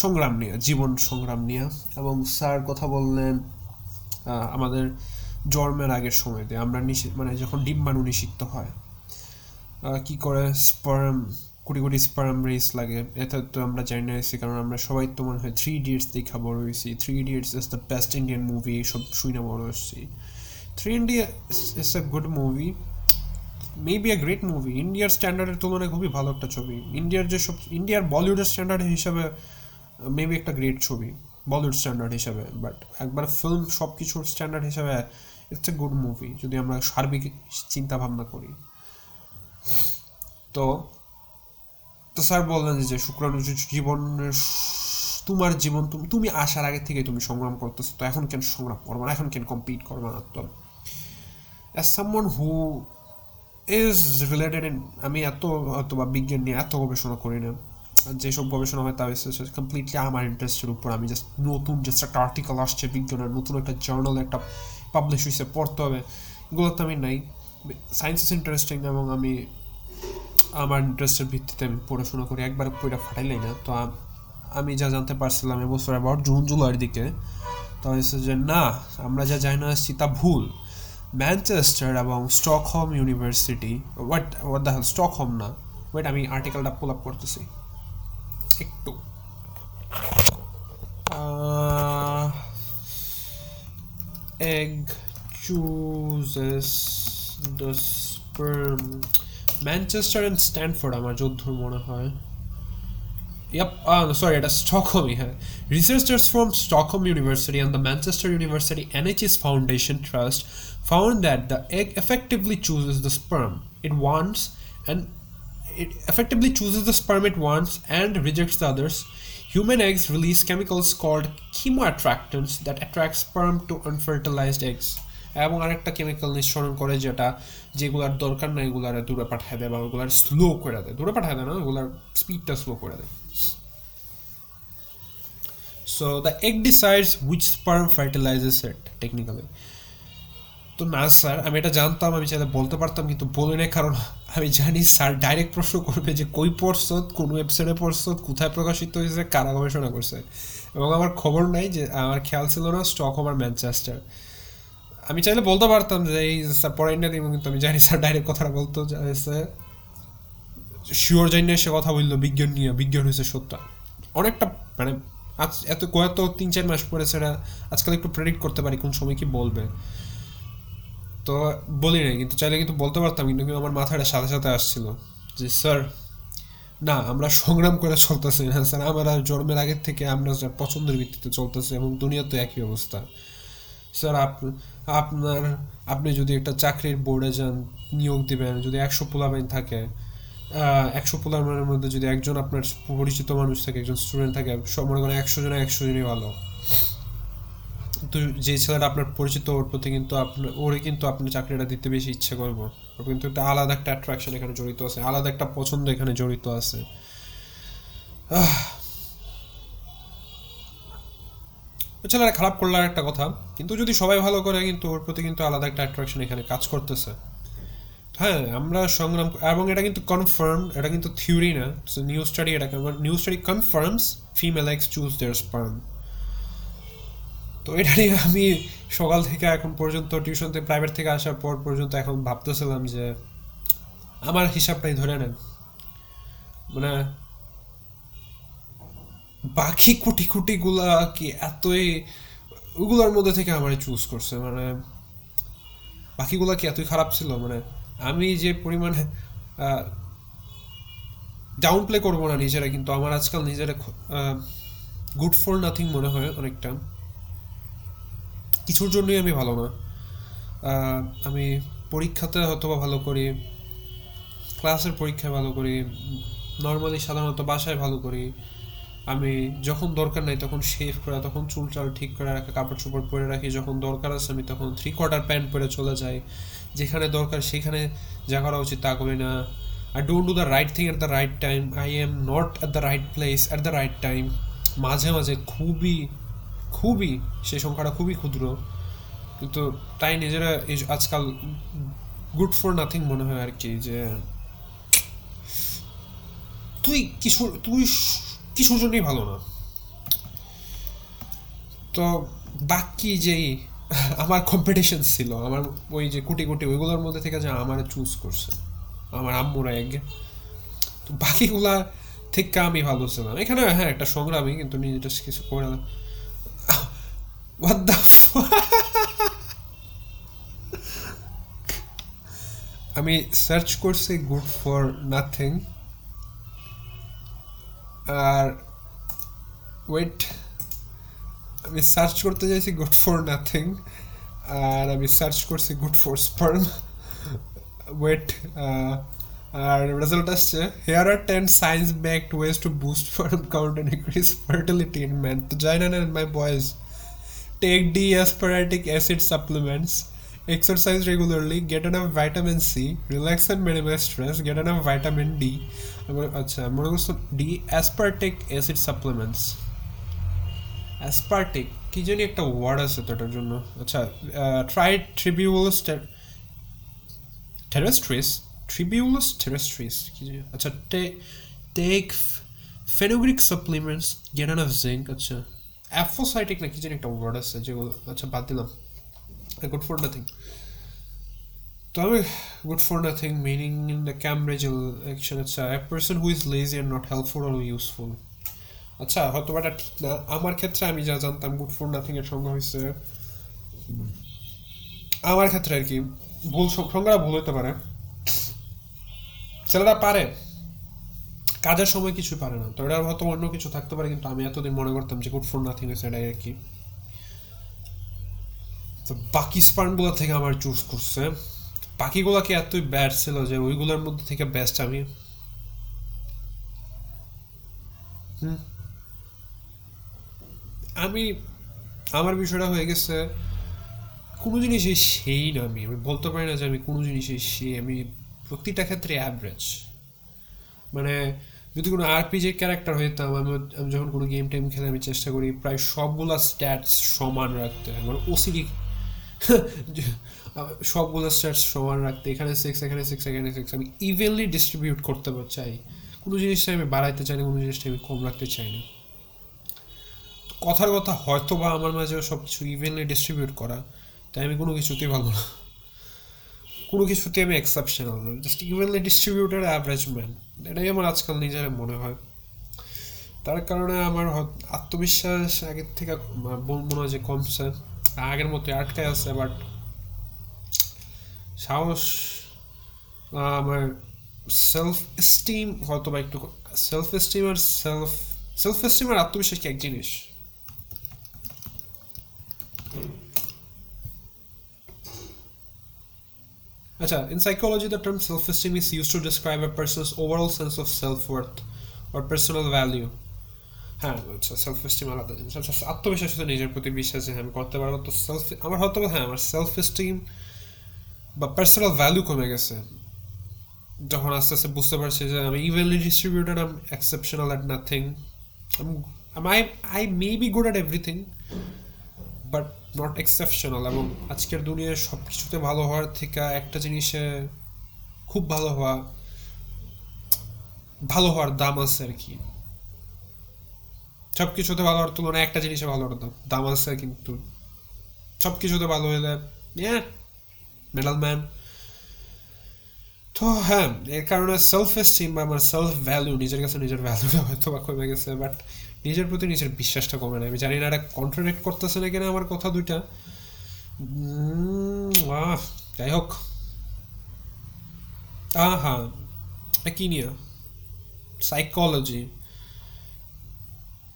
সংগ্রাম নিয়ে, জীবন সংগ্রাম নিয়ে। এবং স্যার কথা বললেন আমাদের জন্মের আগের সময় দিয়ে। আমরা নিষিদ্ধ মানে যখন ডিম্বাণু নিষিদ্ধ হয় কি করে? Sperm crore crore sperm race লাগে, এটা তো আমরা জানি না এসেছি কারণ আমরা সবাই তো মনে হয় থ্রি ইডিয়টস দেখা বড় হয়েছি। Three idiots is the best Indian movie সব শুই না বড় হয়েছি। Three India is a good movie maybe a great movie ইন্ডিয়ার স্ট্যান্ডার্ডের তুলনায় খুবই ভালো একটা ছবি। ইন্ডিয়ার যে সব ইন্ডিয়ার বলিউডের স্ট্যান্ডার্ড হিসাবে মেবি একটা গ্রেট ছবি বলিউড স্ট্যান্ডার্ড হিসাবে। বাট একবার ফিল্ম সব কিছুর স্ট্যান্ডার্ড হিসাবে ইটস এ গুড মুভি যদি আমরা সার্বিক চিন্তা ভাবনা করি। তো তো স্যার বললেন যে শুক্রাণু জীবনের তোমার জীবন, তুমি আসার আগে থেকে তুমি সংগ্রাম করতেছো, তো এখন কেন সংগ্রাম করবে না? এখন কেন কম্পিট করবে না? তো as someone who is related আমি এত হয়তো বা বিজ্ঞান নিয়ে এত গবেষণা করি না, যেসব গবেষণা হয় তা কমপ্লিটলি আমার ইন্টারেস্টের উপর আমি জাস্ট নতুন জাস্ট একটা আর্টিকেল আসছে বিজ্ঞানের, নতুন একটা জার্নাল একটা পাবলিশ হয়েছে পড়তে হবে এগুলো তো আমি নাই সায়েন্স ইজ ইন্টারেস্টিং এবং আমি আমার ইন্টারেস্টের ভিত্তিতে আমি পড়াশোনা করি, একবার পড়া ফাটাইলাই না। তো আমি যা জানতে পারছিলাম এবছর অ্যাবাউট জুন, জুলাইয়ের দিকে, তো যে না, আমরা যা জানি না আসছি তা ভুল। ম্যানচেস্টার এবং Stockholm university what what the Stockholm না ওয়েট আমি আর্টিকেলটা পুল আপ করতেছি। একটু। egg chooses the sperm Manchester and Stanford আমার যদ্দূর মনে হয় Yep, uh, no, sorry, এটা Stockholm হ্যাঁ Researchers from Stockholm University and the Manchester University NHS Foundation Trust found that the egg effectively chooses the sperm it wants and it effectively chooses the sperm it wants and rejects the others. Human eggs release chemicals called chemoattractants that attract sperm to unfertilized eggs. এবং আরেকটা chemical নিঃসরণ করে যেটা, যেগুলার দরকার না এগুলার দূরে পাঠায় দেয় বা ওগুলার স্লো করে দেয়। দূরে পাঠায় দেয় না, ওগুলার স্পিডটা স্লো করে দেয়। So the egg decides which sperm fertilizes it technically তো না স্যার আমি এটা জানতাম, আমি চাইলে বলতে পারতাম, কিন্তু বলি না কারণ আমি জানি স্যার ডাইরেক্ট প্রশ্ন করবে যে কই পড়ছ, কোন ওয়েবসাইটে পড়ছ, কোথায় প্রকাশিত হয়েছে, কারা গবেষণা করছে। এবং আমার খবর নাই যে, আমার খেয়াল ছিল না স্টক আর ম্যানচেস্টার আমি চাইলে বলতে পারতাম যে এই স্যার পড়াই না দিব, কিন্তু আমি জানি স্যার ডাইরেক্ট কথাটা বলতো, যে শিওর জানি না সে কথা বলল বিজ্ঞান নিয়ে, বিজ্ঞান হয়েছে সত্য অনেকটা মানে আজ এত, কয়েক তিন চার মাস পরে সেটা আজকাল একটু প্রেডিক্ট করতে পারি কোন সময় কি বলবে। তো বলি নাই, কিন্তু চাইলে কিন্তু বলতে পারতাম, কিন্তু আমার মাথাটা সাথে সাথে আসছিল যে, স্যার, না, আমরা সংগ্রাম করে চলতেছি না, স্যার, আমরা জন্মের আগের থেকে আমরা পছন্দের ভিত্তিতে চলতেছি এবং দুনিয়াতে একই অবস্থা। স্যার আপনার, আপনি যদি একটা চাকরির বোর্ডে যান, নিয়োগ দিবেন, যদি একশো পোলাবাইন থাকে একশো পোলাবাইনের মধ্যে যদি একজন আপনার পরিচিত মানুষ থাকে, একজন স্টুডেন্ট থাকে সব মনে করেন একশো জনে একশো জনই ভালো। তো যে ছেলেটা আপনার পরিচিত, ওর প্রতি কিন্তু আপনার ওরে কিন্তু আপনি চাকরিটা দিতে বেশি ইচ্ছে করব। ওর কিন্তু একটা আলাদা একটা অ্যাট্রাকশন এখানে জড়িত আছে, আলাদা একটা পছন্দ এখানে জড়িত আছে। ছেলেরা খারাপ করলে একটা কথা, কিন্তু যদি সবাই ভালো করে, কিন্তু ওর প্রতি কিন্তু আলাদা একটা অ্যাট্রাকশন এখানে কাজ করতেছে। হ্যাঁ আমরা সংগ্রাম, এবং এটা কিন্তু কনফার্ম এটা কিন্তু থিওরি না নিউ স্টাডি এটাকে news study confirms female eggs choose their sperm তো এটা নিয়ে আমি সকাল থেকে এখন পর্যন্ত টিউশন থেকে প্রাইভেট থেকে আসার পর পর্যন্ত এখন ভাবতেছিলাম যে, আমার হিসাবটাই ধরে নেন। মানে বাকি কুটি গুলা কি এতই, ওগুলোর মধ্যে থেকে আমার চুজ করছে মানে বাকিগুলা কি এতই খারাপ ছিল? মানে আমি যে পরিমাণে ডাউন প্লে করব না নিজেরা, কিন্তু আমার আজকাল নিজেরা গুড ফর নাথিং মনে হয় অনেকটা। কিছুর জন্যই আমি ভালো না। আমি পরীক্ষাতে হয়তো বা ভালো করি ক্লাসের পরীক্ষায় ভালো করি নর্মালি সাধারণত বাসায় ভালো করি। আমি যখন দরকার নাই তখন শেভ করা, তখন চুল চাল ঠিক করে রাখা কাপড় চোপড় পরে রাখি। যখন দরকার আছে আমি তখন থ্রি কোয়ার্টার প্যান্ট পরে চলে যাই। যেখানে দরকার সেখানে যা করা উচিত তা করি না। I don't do the right thing at the right time I am not at the right place at the right time মাঝে মাঝে খুবই খুবই সেই সংখ্যাটা খুবই ক্ষুদ্র। কিন্তু তাই নিজেরা আজকাল গুড ফর নাথিং মনে হয় আর কি যে, তুই কিশোর তুই কিছুর জন্যই ভালো না। তো বাকি যেই আমার কম্পিটিশন ছিল, আমার ওই যে কোটি কোটি ওইগুলোর মধ্যে থেকে যে আমার চুজ করছে, আমার আম্মুরা এক তো বাকিগুলা থেকে আমি ভালো ছিলাম। এখানে হ্যাঁ একটা সংগ্রামী, কিন্তু নিজেটা কিছু করে the আমি সার্চ করছি গুড ফর নাথিং আর ওয়েট আমি সার্চ করতে চাইছি গুড ফর নাথিং আর আমি সার্চ করছি গুড ফর স্পার্ম ওয়েট আর রেজাল্ট আসছে here are ten science backed ways to boost sperm count and increase fertility in man তো Zain and my boys take D-aspartic acid supplements, exercise regularly, get enough vitamin C, relax and minimize stress, get enough vitamin D. আচ্ছা মনে করছ D aspartic acid supplements aspartic কি জানি একটা word আছে তো এটার জন্য। আচ্ছা try tribulus terrestris tribulus terrestris কি আচ্ছা take fenugreek supplements get enough zinc আচ্ছা। অ্যাফোসাইটিক না কি জানি একটা ওয়ার্ড আছে যেগুলো আচ্ছা বাদ দিলাম। গুড ফর নাথিং তো আমি good for nothing meaning in the Cambridge action আচ্ছা a person who is lazy and not helpful or useful আচ্ছা হয়তো এটা ঠিক না আমার ক্ষেত্রে আমি যা জানতাম গুড ফর নাথিং এর সঙ্গে হয়েছে আমার ক্ষেত্রে আর কি, ভুল সংজ্ঞা ভুল হতে পারে। ছেলেরা পারে, কাজের সময় কিছু পারে না, তো এটা হয়তো অন্য কিছু থাকতে পারে, কিন্তু আমি এতদিন মনে করতাম যে গুড ফর নাথিং হয়েছে এটাই আর কি। তো বাকি স্পার্নগুলো থেকে আমার চুজ করছে। বাকিগুলোকে এতই ব্যাড ছিল যে ওইগুলোর মধ্যে থেকে বেস্ট আমি আমি আমার বিষয়টা হয়ে গেছে, কোনো জিনিসই সেই না আমি। আমি বলতে পারি না যে আমি কোনো জিনিসই সেই। আমি প্রতিটা ক্ষেত্রে অ্যাভারেজ মানে যদি কোনো আরপিজির ক্যারেক্টার হইতাম, আমি আমি যখন কোনো গেম টেম খেলে আমি চেষ্টা করি প্রায় সবগুলা স্ট্যাটস সমান রাখতে। আমার ওসিডি সবগুলো স্ট্যাটস সমান রাখতে, এখানে সিক্স এখানে সিক্স এখানে সিক্স আমি ইভেনলি ডিস্ট্রিবিউট করতে চাই। কোনো জিনিসটা আমি বাড়াইতে চাই না, কোনো জিনিসটা আমি কম রাখতে চাই না। কথার কথা হয়তো বা আমার মাঝেও সব কিছু ইভেনলি ডিস্ট্রিবিউট করা, তাই আমি কোনো কিছুতেই ভালো না। কোনো কিছুতে আমি এক্সেপশনাল না just evenly distributed average man এটাই আমার আজকাল নিজের মনে হয়। তার কারণে আমার আত্মবিশ্বাস আগের থেকে বলব না যে কমছে। আগের মতো আটকায় আছে বাট সাহস আমার সেলফ এস্টিম হয়তো বা একটু সেলফ এস্টিম আর সেলফ সেলফ এস্টিম আর আত্মবিশ্বাস কি এক জিনিস Acha, in psychology, the term self esteem is used to describe a person's overall sense of self worth or personal value. হ্যাঁ আচ্ছা সেলফ এস্টিম আলাদা জিনিস। আচ্ছা আত্মবিশ্বাস হচ্ছে নিজের প্রতি বিশ্বাস যে আমি করতে পারব। তো সেলফ আমার হয়তো হ্যাঁ আমার সেলফ এস্টিম বা পার্সোনাল ভ্যালু কমে গেছে। যখন আস্তে আস্তে বুঝতে পারছি যে আমি evenly distributed um exceptional at nothing I I may be good at everything but not exceptional এবং আজকের দুনিয়ায় সব কিছুতে ভালো হওয়ার থেকে একটা জিনিসে খুব ভালো হওয়া, ভালো হওয়ার দাম আছে আর কি। সব কিছুতে ভালো হওয়ার তুলনায় একটা জিনিসে ভালো দাম দাম আছে কিন্তু সব কিছুতে ভালো হলে মেডাল ম্যান তো হ্যাঁ এর কারণে সেলফ এস্টিম বা আমার সেলফ ভ্যালু নিজের কাছে নিজের ভ্যালুটা হয়তো বা কমে গেছে বাট নিজের প্রতি নিজের বিশ্বাসটা কমে না আমি জানি না এটা কন্ট্রাডিক্ট করতেছে না কিনা আমার কথা দুইটা। যাই হোক। হ্যাঁ কি নিয়ে? সাইকোলজি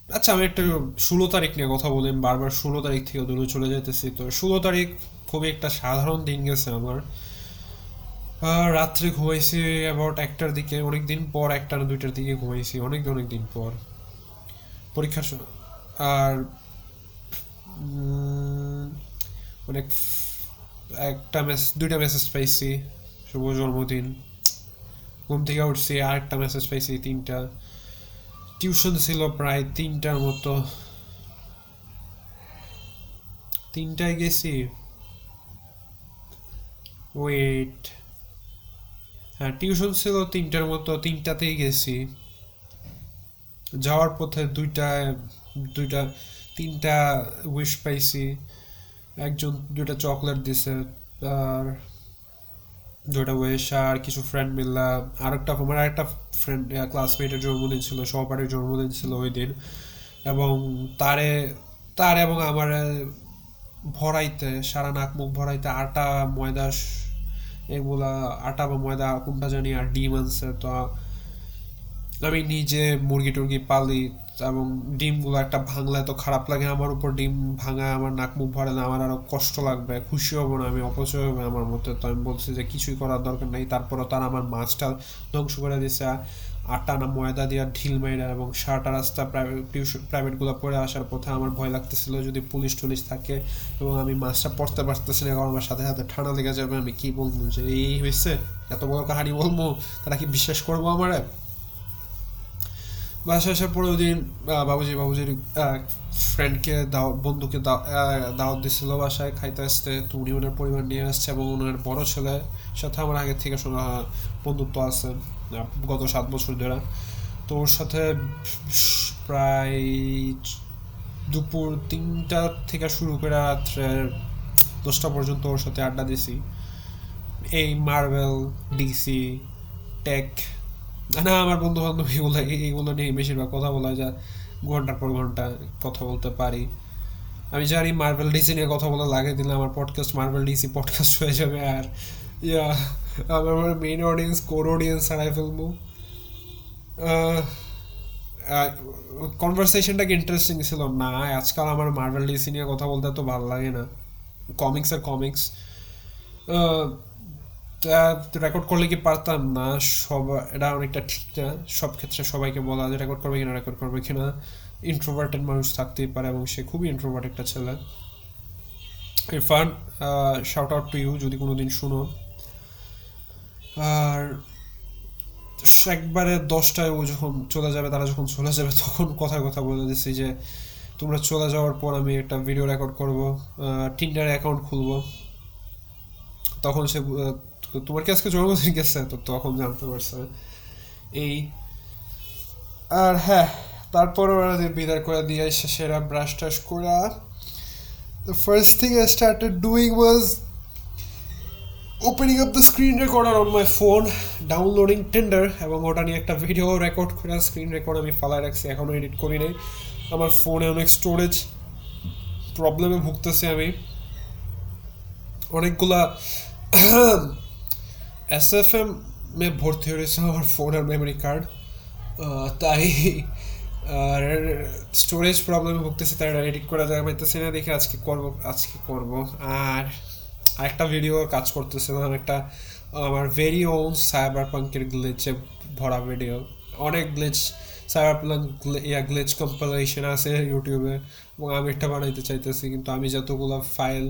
আচ্ছা আমি একটা ষোলো তারিখ নিয়ে কথা বলি বারবার ষোলো তারিখ থেকে দূরে চলে যেতেছি তো ষোলো তারিখ খুবই একটা সাধারণ দিন গেছে আমার। রাত্রে ঘুমাইছি অ্যাবাউট একটার দিকে, অনেক দিন পর একটা না দুইটার দিকে ঘুমাইছি, অনেক অনেক দিন পর। পরীক্ষার আর অনেক একটা মেসেজ দুইটা মেসেজ পাইছি, শুভ জন্মদিন। ঘুম থেকে উঠছি আর একটা মেসেজ পাইছি, তিনটা। টিউশন ছিল প্রায় তিনটার মতো। তিনটায় গেছি। ওয়েট হ্যাঁ টিউশন ছিল তিনটার মতো, তিনটাতেই গেছি। যাওয়ার পথে দুইটা দুইটা, তিনটা উইশ পাইছি। একজন দুইটা চকলেট দিছে, আর দুইটা উইশ আর কিছু ফ্রেন্ড মিললা, আরেকটা আমার আরেকটা ফ্রেন্ড ক্লাসমেটের জন্মদিন ছিল, সহপাঠীর জন্মদিন ছিল ওই দিন। এবং তারে, তার এবং আমার ভরাইতে, সারা নাক মুখ ভরাইতে আটা, ময়দা, এগুলা, আটা বা ময়দা, কোনটা জানি, আর ডিম আনছে। তো আমি নিজে মুরগি টুরগি পালি এবং ডিমগুলো একটা ভাঙলে তো খারাপ লাগে, আমার উপর ডিম ভাঙা আমার নাক মুখ ভরে না, আমার আরও কষ্ট লাগবে, খুশি হব না আমি, অপচয় হবে আমার মধ্যে। তো আমি বলছি যে কিছুই করার দরকার নেই। তারপরও তারা আমার মাছটা ধ্বংস করে দিছে আটা না ময়দা দিয়ে ঢিল মাইরা এবং সারাটা রাস্তা প্রাইভেট টিউশন, প্রাইভেটগুলো পড়ে আসার পথে আমার ভয় লাগতেছিল যদি পুলিশ টুলিশ থাকে এবং আমি মাছটা পড়তে পারতেছি না, কারণ আমার সাথে সাথে ঠান্ডা লেগে যাবে, আমি কি বলব যে এই হয়েছে? এত বড় কাহানি বলব? তারা কি বিশ্বাস করব আমার? বাসায় আসার পরের দিন বাবুজি, বাবুজির ফ্রেন্ডকে দাও, বন্ধুকে দাওয়াত দিছিল বাসায়, খাইতে আসতে। তো উনি ওনার পরিবার নিয়ে আসছে এবং ওনার বড় ছেলে সাথে আমার আগের থেকে শোনা বন্ধুত্ব আছে গত সাত বছর ধরে। তো ওর সাথে প্রায় দুপুর তিনটা থেকে শুরু করে রাত্রে দশটা পর্যন্ত ওর সাথে আড্ডা দিছি। এই মার্বেল, ডিসি, টেক না, আমার বন্ধু বান্ধব এগুলো এগুলো নিয়ে বেশিরভাগ কথা বলা যায়। ঘণ্টার পর ঘণ্টা কথা বলতে পারি। আমি জানি মার্বেল ডিসি নিয়ে কথা বলা লাগে, দিলে আমার পডকাস্ট মার্বেল ডিসি পডকাস্ট হয়ে যাবে আর, ইয়া আমি আমার মেন অডিয়েন্স কোর অডিয়েন্স হারাই ফেলব। কনভারসেশনটা কি ইন্টারেস্টিং ছিল? না, আজকাল আমার মার্বেল ডিসি নিয়ে কথা বলতে তো ভালো লাগে না। কমিক্স আর কমিক্স রেকর্ড করলে কি পারতাম না? সব, এটা অনেকটা ঠিক না। সব ক্ষেত্রে সবাইকে বলা যে রেকর্ড করবে কিনা রেকর্ড করবে কিনা। ইন্ট্রোভার্টেড মানুষ থাকতেই পারে এবং সে খুবই ইন্ট্রোভার্ট একটা ছেলে। Irfan shout out to you যদি কোনো দিন শুনো। আর একবারে দশটায় ও যখন চলে যাবে, তারা যখন চলে যাবে, তখন কথায় কথা বলে দিচ্ছি যে, তোমরা চলে যাওয়ার পর আমি একটা ভিডিও রেকর্ড করব টিন্ডার অ্যাকাউন্ট খুলবো। তখন সে আহ, তোমার কি আজকে জন্মদিন? গেছে তো তখন জানতে পারছে। এই আর হ্যাঁ তারপর ওরা যে বিদায় করে দিয়ে এসে সেরা ব্রাশ টাশ করে the first thing I started doing was opening up the screen recorder on my phone, downloading Tinder এবং ওটা নিয়ে একটা ভিডিও রেকর্ড করে স্ক্রিন রেকর্ড আমি ফালাই রাখছি এখনও এডিট করি নাই। আমার ফোনে অনেক স্টোরেজ প্রবলেমে ভুগতেছি আমি। অনেকগুলা এস এফ এম মে ভর্তি হয়েছে আমার ফোন আর মেমোরি কার্ড তাই আর স্টোরেজ প্রবলেমে ভুগতেছে তাই এডিট করা যায় পাইতেছি না দেখে আজকে করব আজকে করব আর আরেকটা ভিডিও কাজ করতেছে একটা আমার ভেরি ওন সাইবার পাঙ্কের গ্লেচে ভরা ভিডিও অনেক গ্লেচ সাইবার প্লাঙ্ক ইয়া গ্লেচ কম্পালেশন আছে ইউটিউবে এবং আমি একটা বানাইতে চাইতেছি কিন্তু আমি যতগুলো ফাইল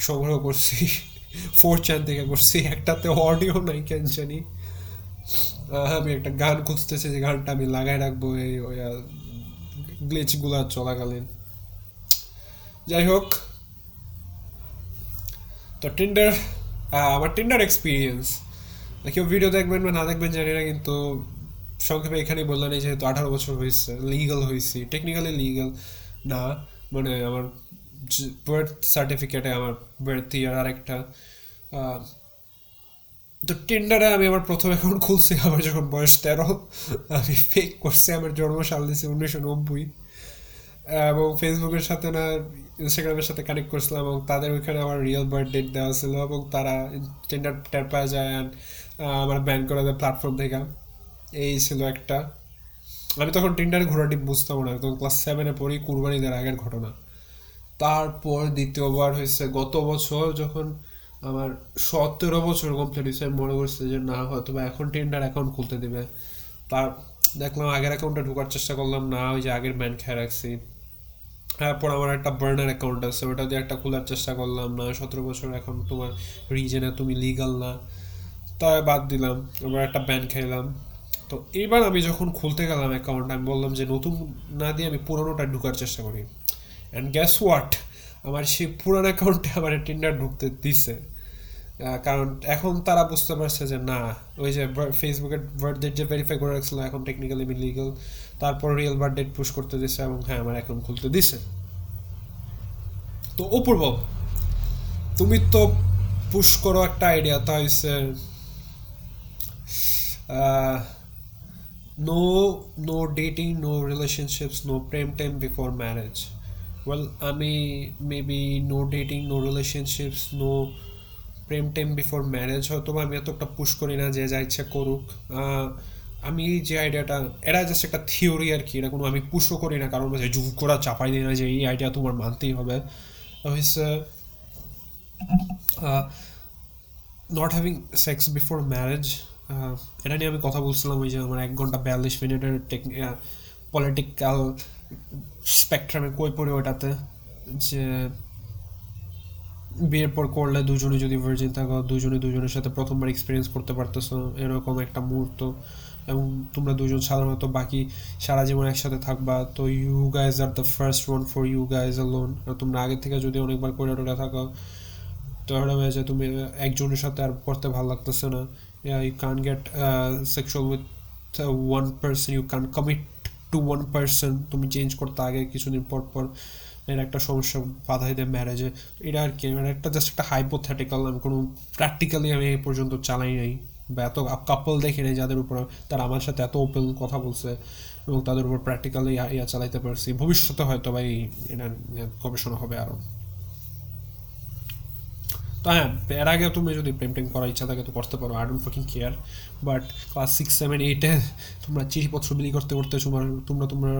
সংগ্রহ করছি ফোর থেকে করছি একটাতে অডিও নাই কেন জানি। আমি একটা গান খুঁজতেছি, যে গানটা আমি লাগাই রাখব এই গ্লিচগুলা চলাকালীন। যাই হোক, তো টিন্ডার আমার টিন্ডার এক্সপিরিয়েন্স কেউ ভিডিও দেখবেন বা না দেখবেন, জানি না, কিন্তু সংক্ষেপে এখানেই বললেন যেহেতু আঠারো বছর হয়েছে লিগাল হয়েছি টেকনিক্যালি লিগাল না মানে আমার বার্থ সার্টিফিকেটে আমার বার্থ ইয়ার আরেকটা আহ, তো টিন্ডারে আমি আমার প্রথম অ্যাকাউন্ট খুলছি আমার যখন বয়স তেরো। আমি ফেক করছি আমার জন্ম সাল দিয়েছি উনিশশো নব্বই। এবং ফেসবুকের সাথে না ইনস্টাগ্রামের সাথে কানেক্ট করছিলাম এবং তাদের ওইখানে আমার রিয়েল বার্থ ডেট দেওয়া ছিল এবং তারা টেন্ডার টের পাওয়া যায় আহ, আমার ব্যান করা যায় প্ল্যাটফর্ম থেকে। এই ছিল একটা। আমি তখন টিন্ডার ঘোরাটি বুঝতাম না তখন ক্লাস সেভেনে পড়ি কুরবানিদের আগের ঘটনা। তারপর দ্বিতীয়বার হয়েছে গত বছর যখন আমার সতেরো বছর কমপ্লিট হয়েছে মনে করছি যে না হয়তো বা এখন টেন্ডার অ্যাকাউন্ট খুলতে দেবে। তার, দেখলাম আগের অ্যাকাউন্টে ঢোকার চেষ্টা করলাম, না, ওই যে আগের ব্যান খেয়ে রাখছি। তারপর আমার একটা বার্নার অ্যাকাউন্ট আছে, ওটা দিয়ে একটা খোলার চেষ্টা করলাম, না, সতেরো বছর এখন তোমার রিজনে তুমি লিগাল না। তাই বাদ দিলাম এবার একটা ব্যান খেলাম। তো এবার আমি যখন খুলতে গেলাম অ্যাকাউন্ট আমি বললাম যে নতুন না দিয়ে আমি পুরোনোটা ঢুকার চেষ্টা করি। অ্যান্ড গ্যাস হোয়াট আমার সেই পুরান অ্যাকাউন্টে আমার টিন্ডার ঢুকতে দিছে। কারণ এখন তারা বুঝতে পারছে যে না, ওই যে ফেসবুকের বার্থডেট যে ভেরিফাই করে রাখছিল, এখন টেকনিক্যালি আমি লিগাল তারপর রিয়েল বার্থডেট পুশ করতে দিছে এবং হ্যাঁ আমার অ্যাকাউন্ট খুলতে দিছে। তো অপূর্ব, তুমি তো পুশ করো একটা আইডিয়া তা হচ্ছে no no dating no relationships no prem time before marriage well আমি maybe no dating no relationships no prem time before marriage হয়তো আমি এতটা পুশ করি না যে যা ইচ্ছা করুক। আমি যে আইডিয়াটা এটা জাস্ট একটা থিওরি আর কি। এটা কোনো আমি পুশও করি না কারণ যে জুম করা, চাপাই দিই না যে এই আইডিয়া তোমার মানতেই হবে। হচ্ছে not having sex before marriage এটা নিয়ে আমি কথা বলছিলাম ওই যে আমার এক ঘণ্টা বিয়াল্লিশ মিনিটের টেকনি পলিটিক্যাল স্পেকট্রামে কই পড়ে ওটাতে? যে বিয়ের পর করলে দুজনে যদি ভার্জিন থাকো দুজনে দুজনের সাথে প্রথমবার এক্সপিরিয়েন্স করতে পারতেছো, এরকম একটা মুহূর্ত। এবং তোমরা দুজন সাধারণত বাকি সারা জীবন একসাথে থাকবা। তো you guys are the first one for you guys lone আর তোমরা আগে থেকে যদি অনেকবার করে টোটা থাকো, তাহলে হয়ে যায় তুমি একজনের সাথে আর পড়তে ভালো লাগতেছে না। You can get sexual with one person you can commit to one percent তুমি চেঞ্জ করতে আগে কিছুদিন পর পর এর একটা সমস্যা বাধা দেয় ম্যারেজে এটা আর কি মানে একটা জাস্ট একটা হাইপোথেটিক্যাল আমি কোনো প্র্যাকটিক্যালি আমি এই পর্যন্ত চালাই নাই বা এত কাপল দেখি নাই যাদের উপর তারা আমার সাথে এত ওপেন কথা বলছে এবং তাদের উপর প্র্যাকটিক্যালি ইয়া চালাইতে পারছি। ভবিষ্যতে হয়তো ভাই এটা নিয়ে গবেষণা হবে আরও হ্যাঁ এর আগে তুমি যদি প্রেম টেম করার ইচ্ছা থাকে তো করতে পারো I don't fucking care but class six seven এইটে তোমরা চিঠিপত্র বিলি করতে করতে তোমার, তোমরা তোমরা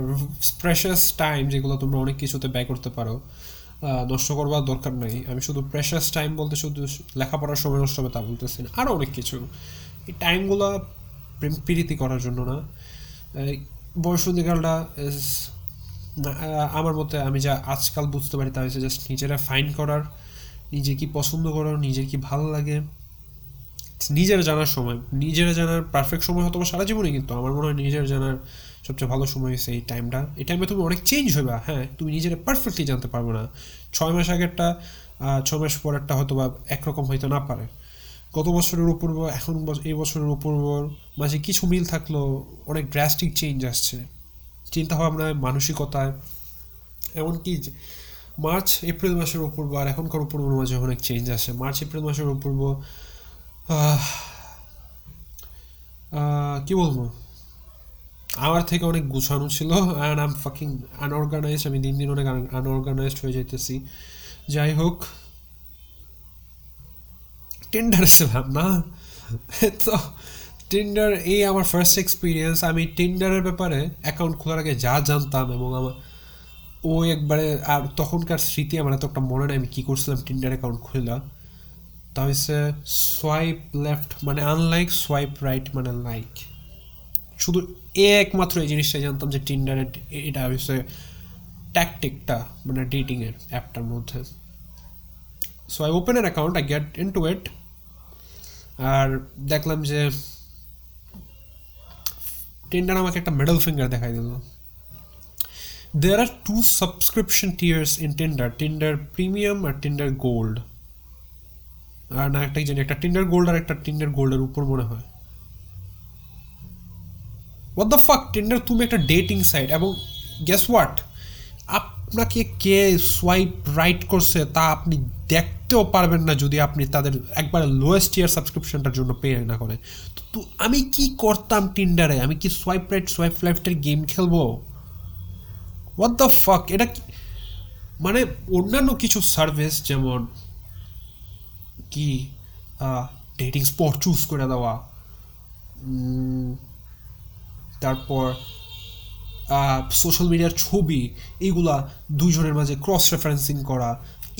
প্রেশাস টাইম যেগুলো তোমরা অনেক কিছুতে ব্যয় করতে পারো নষ্ট করবার দরকার নাই। আমি শুধু প্রেশাস টাইম বলতে শুধু লেখাপড়ার সময় নষ্ট হবে তা বলতেছি না আরও অনেক কিছু। এই টাইমগুলো প্রেম প্রীতি করার জন্য না। বয়সন্ধিকালটা আমার মতে আমি যা আজকাল বুঝতে পারি তা হচ্ছে জাস্ট নিজেরা ফাইন করার। নিজে কি পছন্দ করো নিজের কি ভালো লাগে। নিজের জানার সময়, নিজের জানার পারফেক্ট সময় হয়তো বা সারা জীবনে কিন্তু আমার মনে হয় নিজের জানার সবচেয়ে ভালো সময় হচ্ছে এই টাইমটা এই টাইমে তুমি অনেক চেঞ্জ হবে হ্যাঁ তুমি নিজের পারফেক্টলি জানতে পারবে না। ছয় মাস আগেরটা ছয় মাস পরেরটা হয়তো বা একরকম হইতে না পারে। গত বছরের উপর, এখন এই বছরের উপর মাঝে কিছু মিল থাকলেও অনেক ড্রাস্টিক চেঞ্জ আসছে। চিন্তা ভাবনায়, মানসিকতায়, এমনকি মার্চ, এপ্রিল মাসের উপর আর এখনকার উপর মাঝে অনেক চেঞ্জ আসে। মার্চ, এপ্রিল মাসের উপর কি বলব? আমার থেকে অনেক গুছানো ছিল অ্যান্ড আম ফাকিং আনঅর্গানাইজড আমি দিন দিন অনেক আনঅর্গানাইজড হয়ে যাইতেছি। যাই হোক টিন্ডার ছিলাম না। তো টিন্ডার এই আমার ফার্স্ট এক্সপিরিয়েন্স আমি টিন্ডারের ব্যাপারে অ্যাকাউন্ট খোলার আগে যা জানতাম এবং আমার ও একবারে, আর তখনকার স্মৃতি আমার এত একটা মনে নেই, আমি কী করছিলাম টিন্ডার অ্যাকাউন্ট খুললা তা হচ্ছে সোয়াইপ লেফট মানে আনলাইক সোয়াইপ রাইট মানে লাইক শুধু এ একমাত্র এই জিনিসটা জানতাম যে টিন্ডারের এটা হচ্ছে ট্যাকটিকটা মানে ডেটিংয়ের অ্যাপটার মধ্যে। So I open a account I get into it আর দেখলাম যে টিন্ডার আমাকে একটা মিডল ফিঙ্গার দেখাই দিল। There are two subscription tiers in Tinder Tinder Premium R Tinder Gold. আর না একটা জানি একটা টিন্ডার গোল্ড আর একটা টিন্ডার গোল্ডের উপর মনে হয়। হোয়াট দ্য ফাক টিন্ডার তুমি একটা ডেটিং সাইট এবং গেস হোয়াট আপনাকে কে সোয়াইপ রাইট করছে তা আপনি দেখতেও পারবেন না যদি আপনি তাদের একবার লোয়েস্ট ইয়ার সাবস্ক্রিপশনটার জন্য পে না করে। তো আমি কি করতাম টিন্ডারে আমি কি সোয়াইপ রাইট সোয়াইপ লেফটের গেম খেলব? হোয়াট দ্য ফাক এটা মানে অন্যান্য কিছু সার্ভিস যেমন কি ডেটিং স্পট চুজ করে দেওয়া তারপর সোশ্যাল মিডিয়ার ছবি, এইগুলা দুইজনের মাঝে ক্রস রেফারেন্সিং করা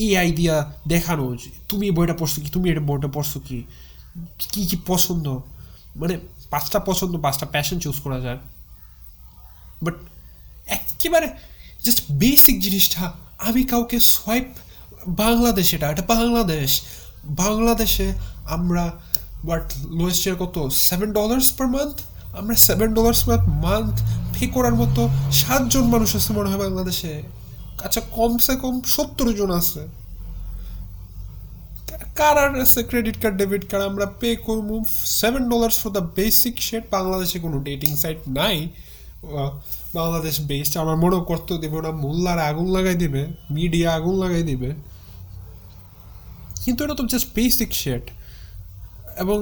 এই আইডিয়া দেখানো তুমি বইটা পড়ছো কি, তুমি এটা বইটা পড়ছো কি কি কি পছন্দ? মানে পাঁচটা পছন্দ, পাঁচটা প্যাশন চুজ করা যায়। বাট একেবারে জাস্ট বেসিক জিনিসটা, আমি কাউকে সোয়াইপ বাংলাদেশ এটা এটা বাংলাদেশ। বাংলাদেশে আমরা হোয়াট লোয়েস্ট ইয়ার কত? সেভেন ডলার্স পার মান্থ আমরা seven dollars per month pay করার মতো সাতজন মানুষ আছে মনে হয় বাংলাদেশে। আচ্ছা কমসে কম সত্তর জন আছে। কার আর আছে ক্রেডিট কার্ড ডেবিট কার্ড আমরা পে করব seven dollars for the basic shit বাংলাদেশে কোনো ডেটিং সাইট নাই। বাংলাদেশ বেসড আমার মনেও করতে দেবে ওরা, মোল্লার আগুন লাগাই দিবে মিডিয়া আগুন লাগাই দিবে। কিন্তু এটা তো জাস্ট বেসিক শেট এবং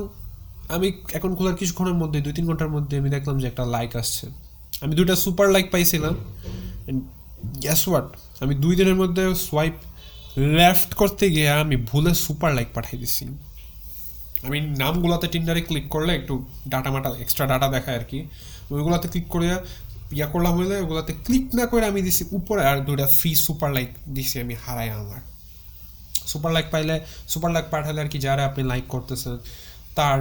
আমি এখন খোলার কিছুক্ষণের মধ্যে, দুই তিন ঘণ্টার মধ্যে আমি দেখলাম যে একটা লাইক আসছে। আমি দুইটা সুপার লাইক পাইছিলাম। গ্যাস হোয়াট আমি দুই দিনের মধ্যে সোয়াইপ লেফট করতে গিয়ে আমি ভুলে সুপার লাইক পাঠিয়ে দিছি। আমি নামগুলোতে টিন্ডারে ক্লিক করলে একটু ডাটা মাটা এক্সট্রা ডাটা দেখায় আর কি। ওইগুলোতে ক্লিক করে ইয়া করলাম হইলে ওগুলোতে ক্লিক না করে আমি দিছি উপরে আর দুইটা ফ্রি সুপার লাইক দিছি আমি হারাই আমার সুপার লাইক পাইলে সুপার লাইক পাঠালে আর কি যারা আপনি লাইক করতেছেন তার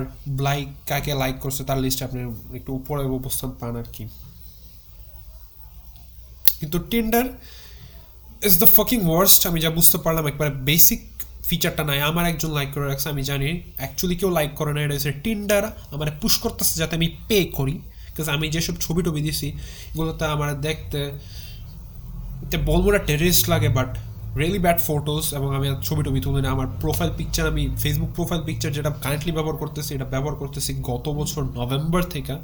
লাইক কাকে লাইক করছে তার লিস্টে আপনি একটু উপরে অবস্থান পান আর কি। কিন্তু Tinder is the fucking worst আমি যা বুঝতে পারলাম, একবারে বেসিক ফিচারটা নাই। আমার একজন লাইক করে রাখছে, আমি জানি অ্যাকচুয়ালি কেউ লাইক করে না এটা হচ্ছে টিন্ডার আমার পুশ করতেছে যাতে আমি পে করি। বিকজ আমি যেসব ছবি টবি দিছি এগুলো এগুলোতে আমার দেখতে বলব না টেরিস্ট লাগে বাট রিয়েলি ব্যাড ফটোস এবং আমি ছবি টবি তুলি না। আমার প্রোফাইল পিকচার আমি ফেসবুক প্রোফাইল পিকচার যেটা কারেন্টলি ব্যবহার করতেছি এটা ব্যবহার করতেছি গত বছর নভেম্বর থেকে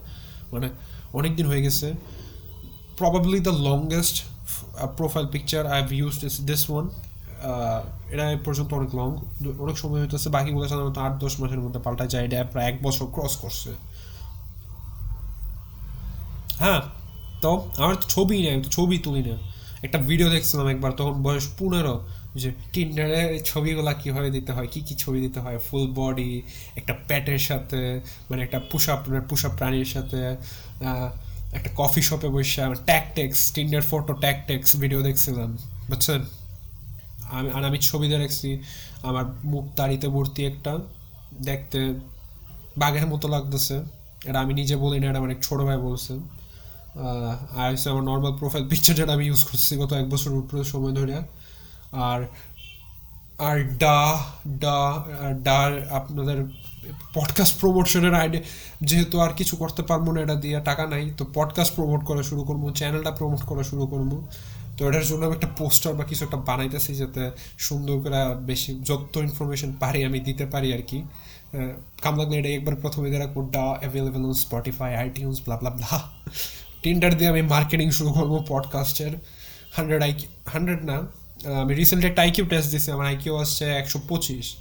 মানে অনেক দিন হয়ে গেছে। Probably the longest profile picture I is this one. Uh, এটা পর্যন্ত অনেক লং অনেক সময় হইতেছে বাকিগুলো সাধারণত আট দশ মাসের মধ্যে পাল্টা যায় এটা প্রায় এক বছর ক্রস করছে। হ্যাঁ তো আমার তো ছবি নেই, আমি তো ছবি তুলি না। একটা ভিডিও দেখছিলাম একবার, তখন বয়স পনেরো, যে টিন্ডারে ছবিগুলা কীভাবে দিতে হয়, কি কি ছবি দিতে হয় ফুল বডি একটা প্যাটের সাথে মানে একটা পুষ পুষ প্রাণীর সাথে একটা কফি শপে বসে, আমার ট্যাকটেক্স টিন্ডার ফটো ট্যাকটেক্স ভিডিও দেখছিলাম, বুঝছেন? আমি, আর আমি ছবিতে দেখছি আমার মুখ তাড়িতে ভর্তি একটা, দেখতে বাঘের মতো লাগতেছে, এটা আমি নিজে বলি না, এটা আমার এক ছোটো ভাই বলছে। আর হচ্ছে আমার নর্মাল প্রোফাইল পিকচার যেটা আমি ইউজ করছি গত এক বছর উপরে সময় ধরে। আর আর ডা ডা ডার আপনাদের পডকাস্ট প্রমোশনের আইডিয়া যেহেতু আর কিছু করতে পারব না, এটা দিয়ে টাকা নাই, তো পডকাস্ট প্রমোট করা শুরু করব চ্যানেলটা প্রমোট করা শুরু করব। তো এটার জন্য আমি একটা পোস্টার বা কিছু একটা বানাইতেছি যাতে সুন্দর করে বেশি যত ইনফরমেশন পারি আমি দিতে পারি আর কি। কাম লাগলে এটা একবার প্রথমে দিয়ে রাখব ডা available on Spotify iTunes blah blah blah Tinder দিয়ে আমি মার্কেটিং শুরু করব পডকাস্টের হান্ড্রেড আই হান্ড্রেড না আমি রিসেন্টলি একটা আইকিউ টেস্ট দিয়েছি আমার আইকিউ আসছে একশো পঁচিশ।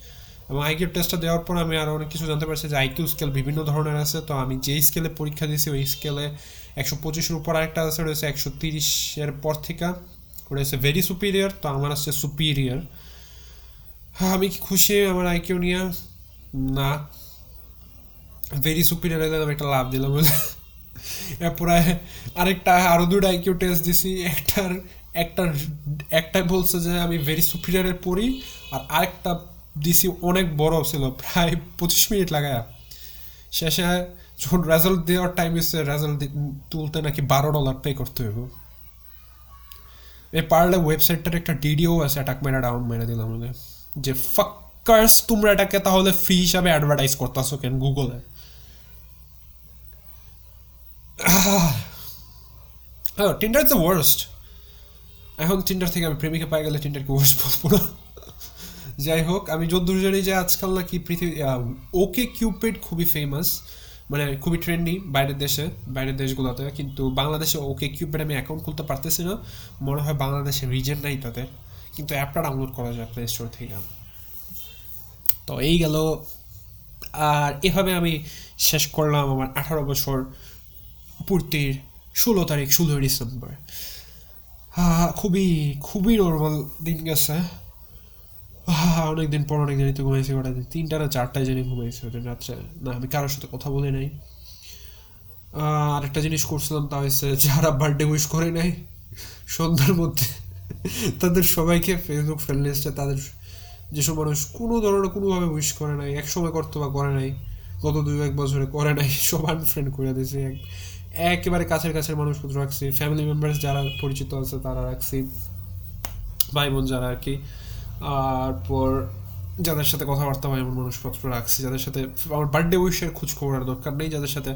এবং আইকিউ টেস্টটা দেওয়ার পর আমি আরও অনেক কিছু জানতে পারছি যে আইকিউ স্কেল বিভিন্ন ধরনের আছে। তো আমি যেই স্কেলে পরীক্ষা দিয়েছি ওই স্কেলে একশো পঁচিশের উপর আরেকটা আছে হচ্ছে একশো তিরিশের পর থেকে। ওটা হচ্ছে ভেরি সুপিরিয়ার তো আমার আসছে সুপিরিয়ার হ্যাঁ আমি কি খুশি আমার আইকিউ নিয়ে? না। ভেরি সুপিরিয়ার আমি একটা লাভ দিলাম। বলে এরপরে আরেকটা আরও দুটো আইকিউ টেস্ট দিছি। একটার একটার, একটাই বলছে যে আমি ভেরি সুপিরিয়ারের পড়ি, আর আরেকটা দিছি অনেক বড় ছিল, প্রায় পঁচিশ মিনিট লাগায়। শেষে যখন রেজাল্ট দেওয়ার টাইম এসে রেজাল্ট তুলতে নাকি বারো ডলার পে করতে হইব। এ পারলে ওয়েবসাইটটার একটা ডিডিও আছে অ্যাটাক মেরা ডাউন মেরে দিলাম যে ফাক্কার্স তোমরা এটাকে তাহলে ফ্রি হিসাবে অ্যাডভার্টাইজ করতেছো কেন গুগলে হ্যাঁ টিন্ডার দ্য ওয়ার্স্ট এখন টিন্ডার থেকে আমি প্রেমিকা পাই গেলে টিন্ডারকে ওয়ার্স্ট বলব না। যাই হোক, আমি যদ্দূর জানি যে আজকাল নাকি পৃথিবী ওকে কিউপিড খুবই ফেমাস মানে খুবই ট্রেন্ডি বাইরের দেশে, বাইরের দেশগুলোতে। কিন্তু বাংলাদেশে ওকে কিউপিড আমি অ্যাকাউন্ট খুলতে পারতেছি না। মনে হয় বাংলাদেশে রিজেন নাই তাদের। কিন্তু অ্যাপটা ডাউনলোড করা যায় প্লে স্টোর থেকে। তো এই গেল। আর এভাবে আমি শেষ করলাম আমার আঠারো বছর পূর্তির ষোলো তারিখ ষোলোই ডিসেম্বর। খুবই খুবই নর্মাল দিন গেছে। আহ, অনেকদিন পর অনেক জানি তো ঘুমাইছি ওটা তিনটা না চারটায় জানি ঘুমাইছি ওদের রাত্রে। না আমি কারোর সাথে কথা বলি নাই। আহ, আরেকটা জিনিস করছিলাম তা হচ্ছে যারা বার্থডে উইশ করে নাই সন্ধ্যার মধ্যে তাদের সবাইকে ফেসবুক ফ্রেন্ড লিস্টে তাদের যেসব মানুষ কোনো ধরনের কোনোভাবে উইশ করে নাই এক সময় করতো বা করে নাই গত দুই এক বছরে করে নাই সব আনফ্রেন্ড করে দিয়েছে। এক একেবারে কাছের কাছের মানুষপত্র রাখছি। ফ্যামিলি মেম্বার্স যারা পরিচিত আছে, তারা রাখছি। ভাই বোন যারা আর কি। আর পর যাদের সাথে কথাবার্তা হয়, এমন মানুষপত্র রাখছি। যাদের সাথে আমার বার্থডে উইশের খোঁজ খবর আর দরকার নেই। যাদের সাথে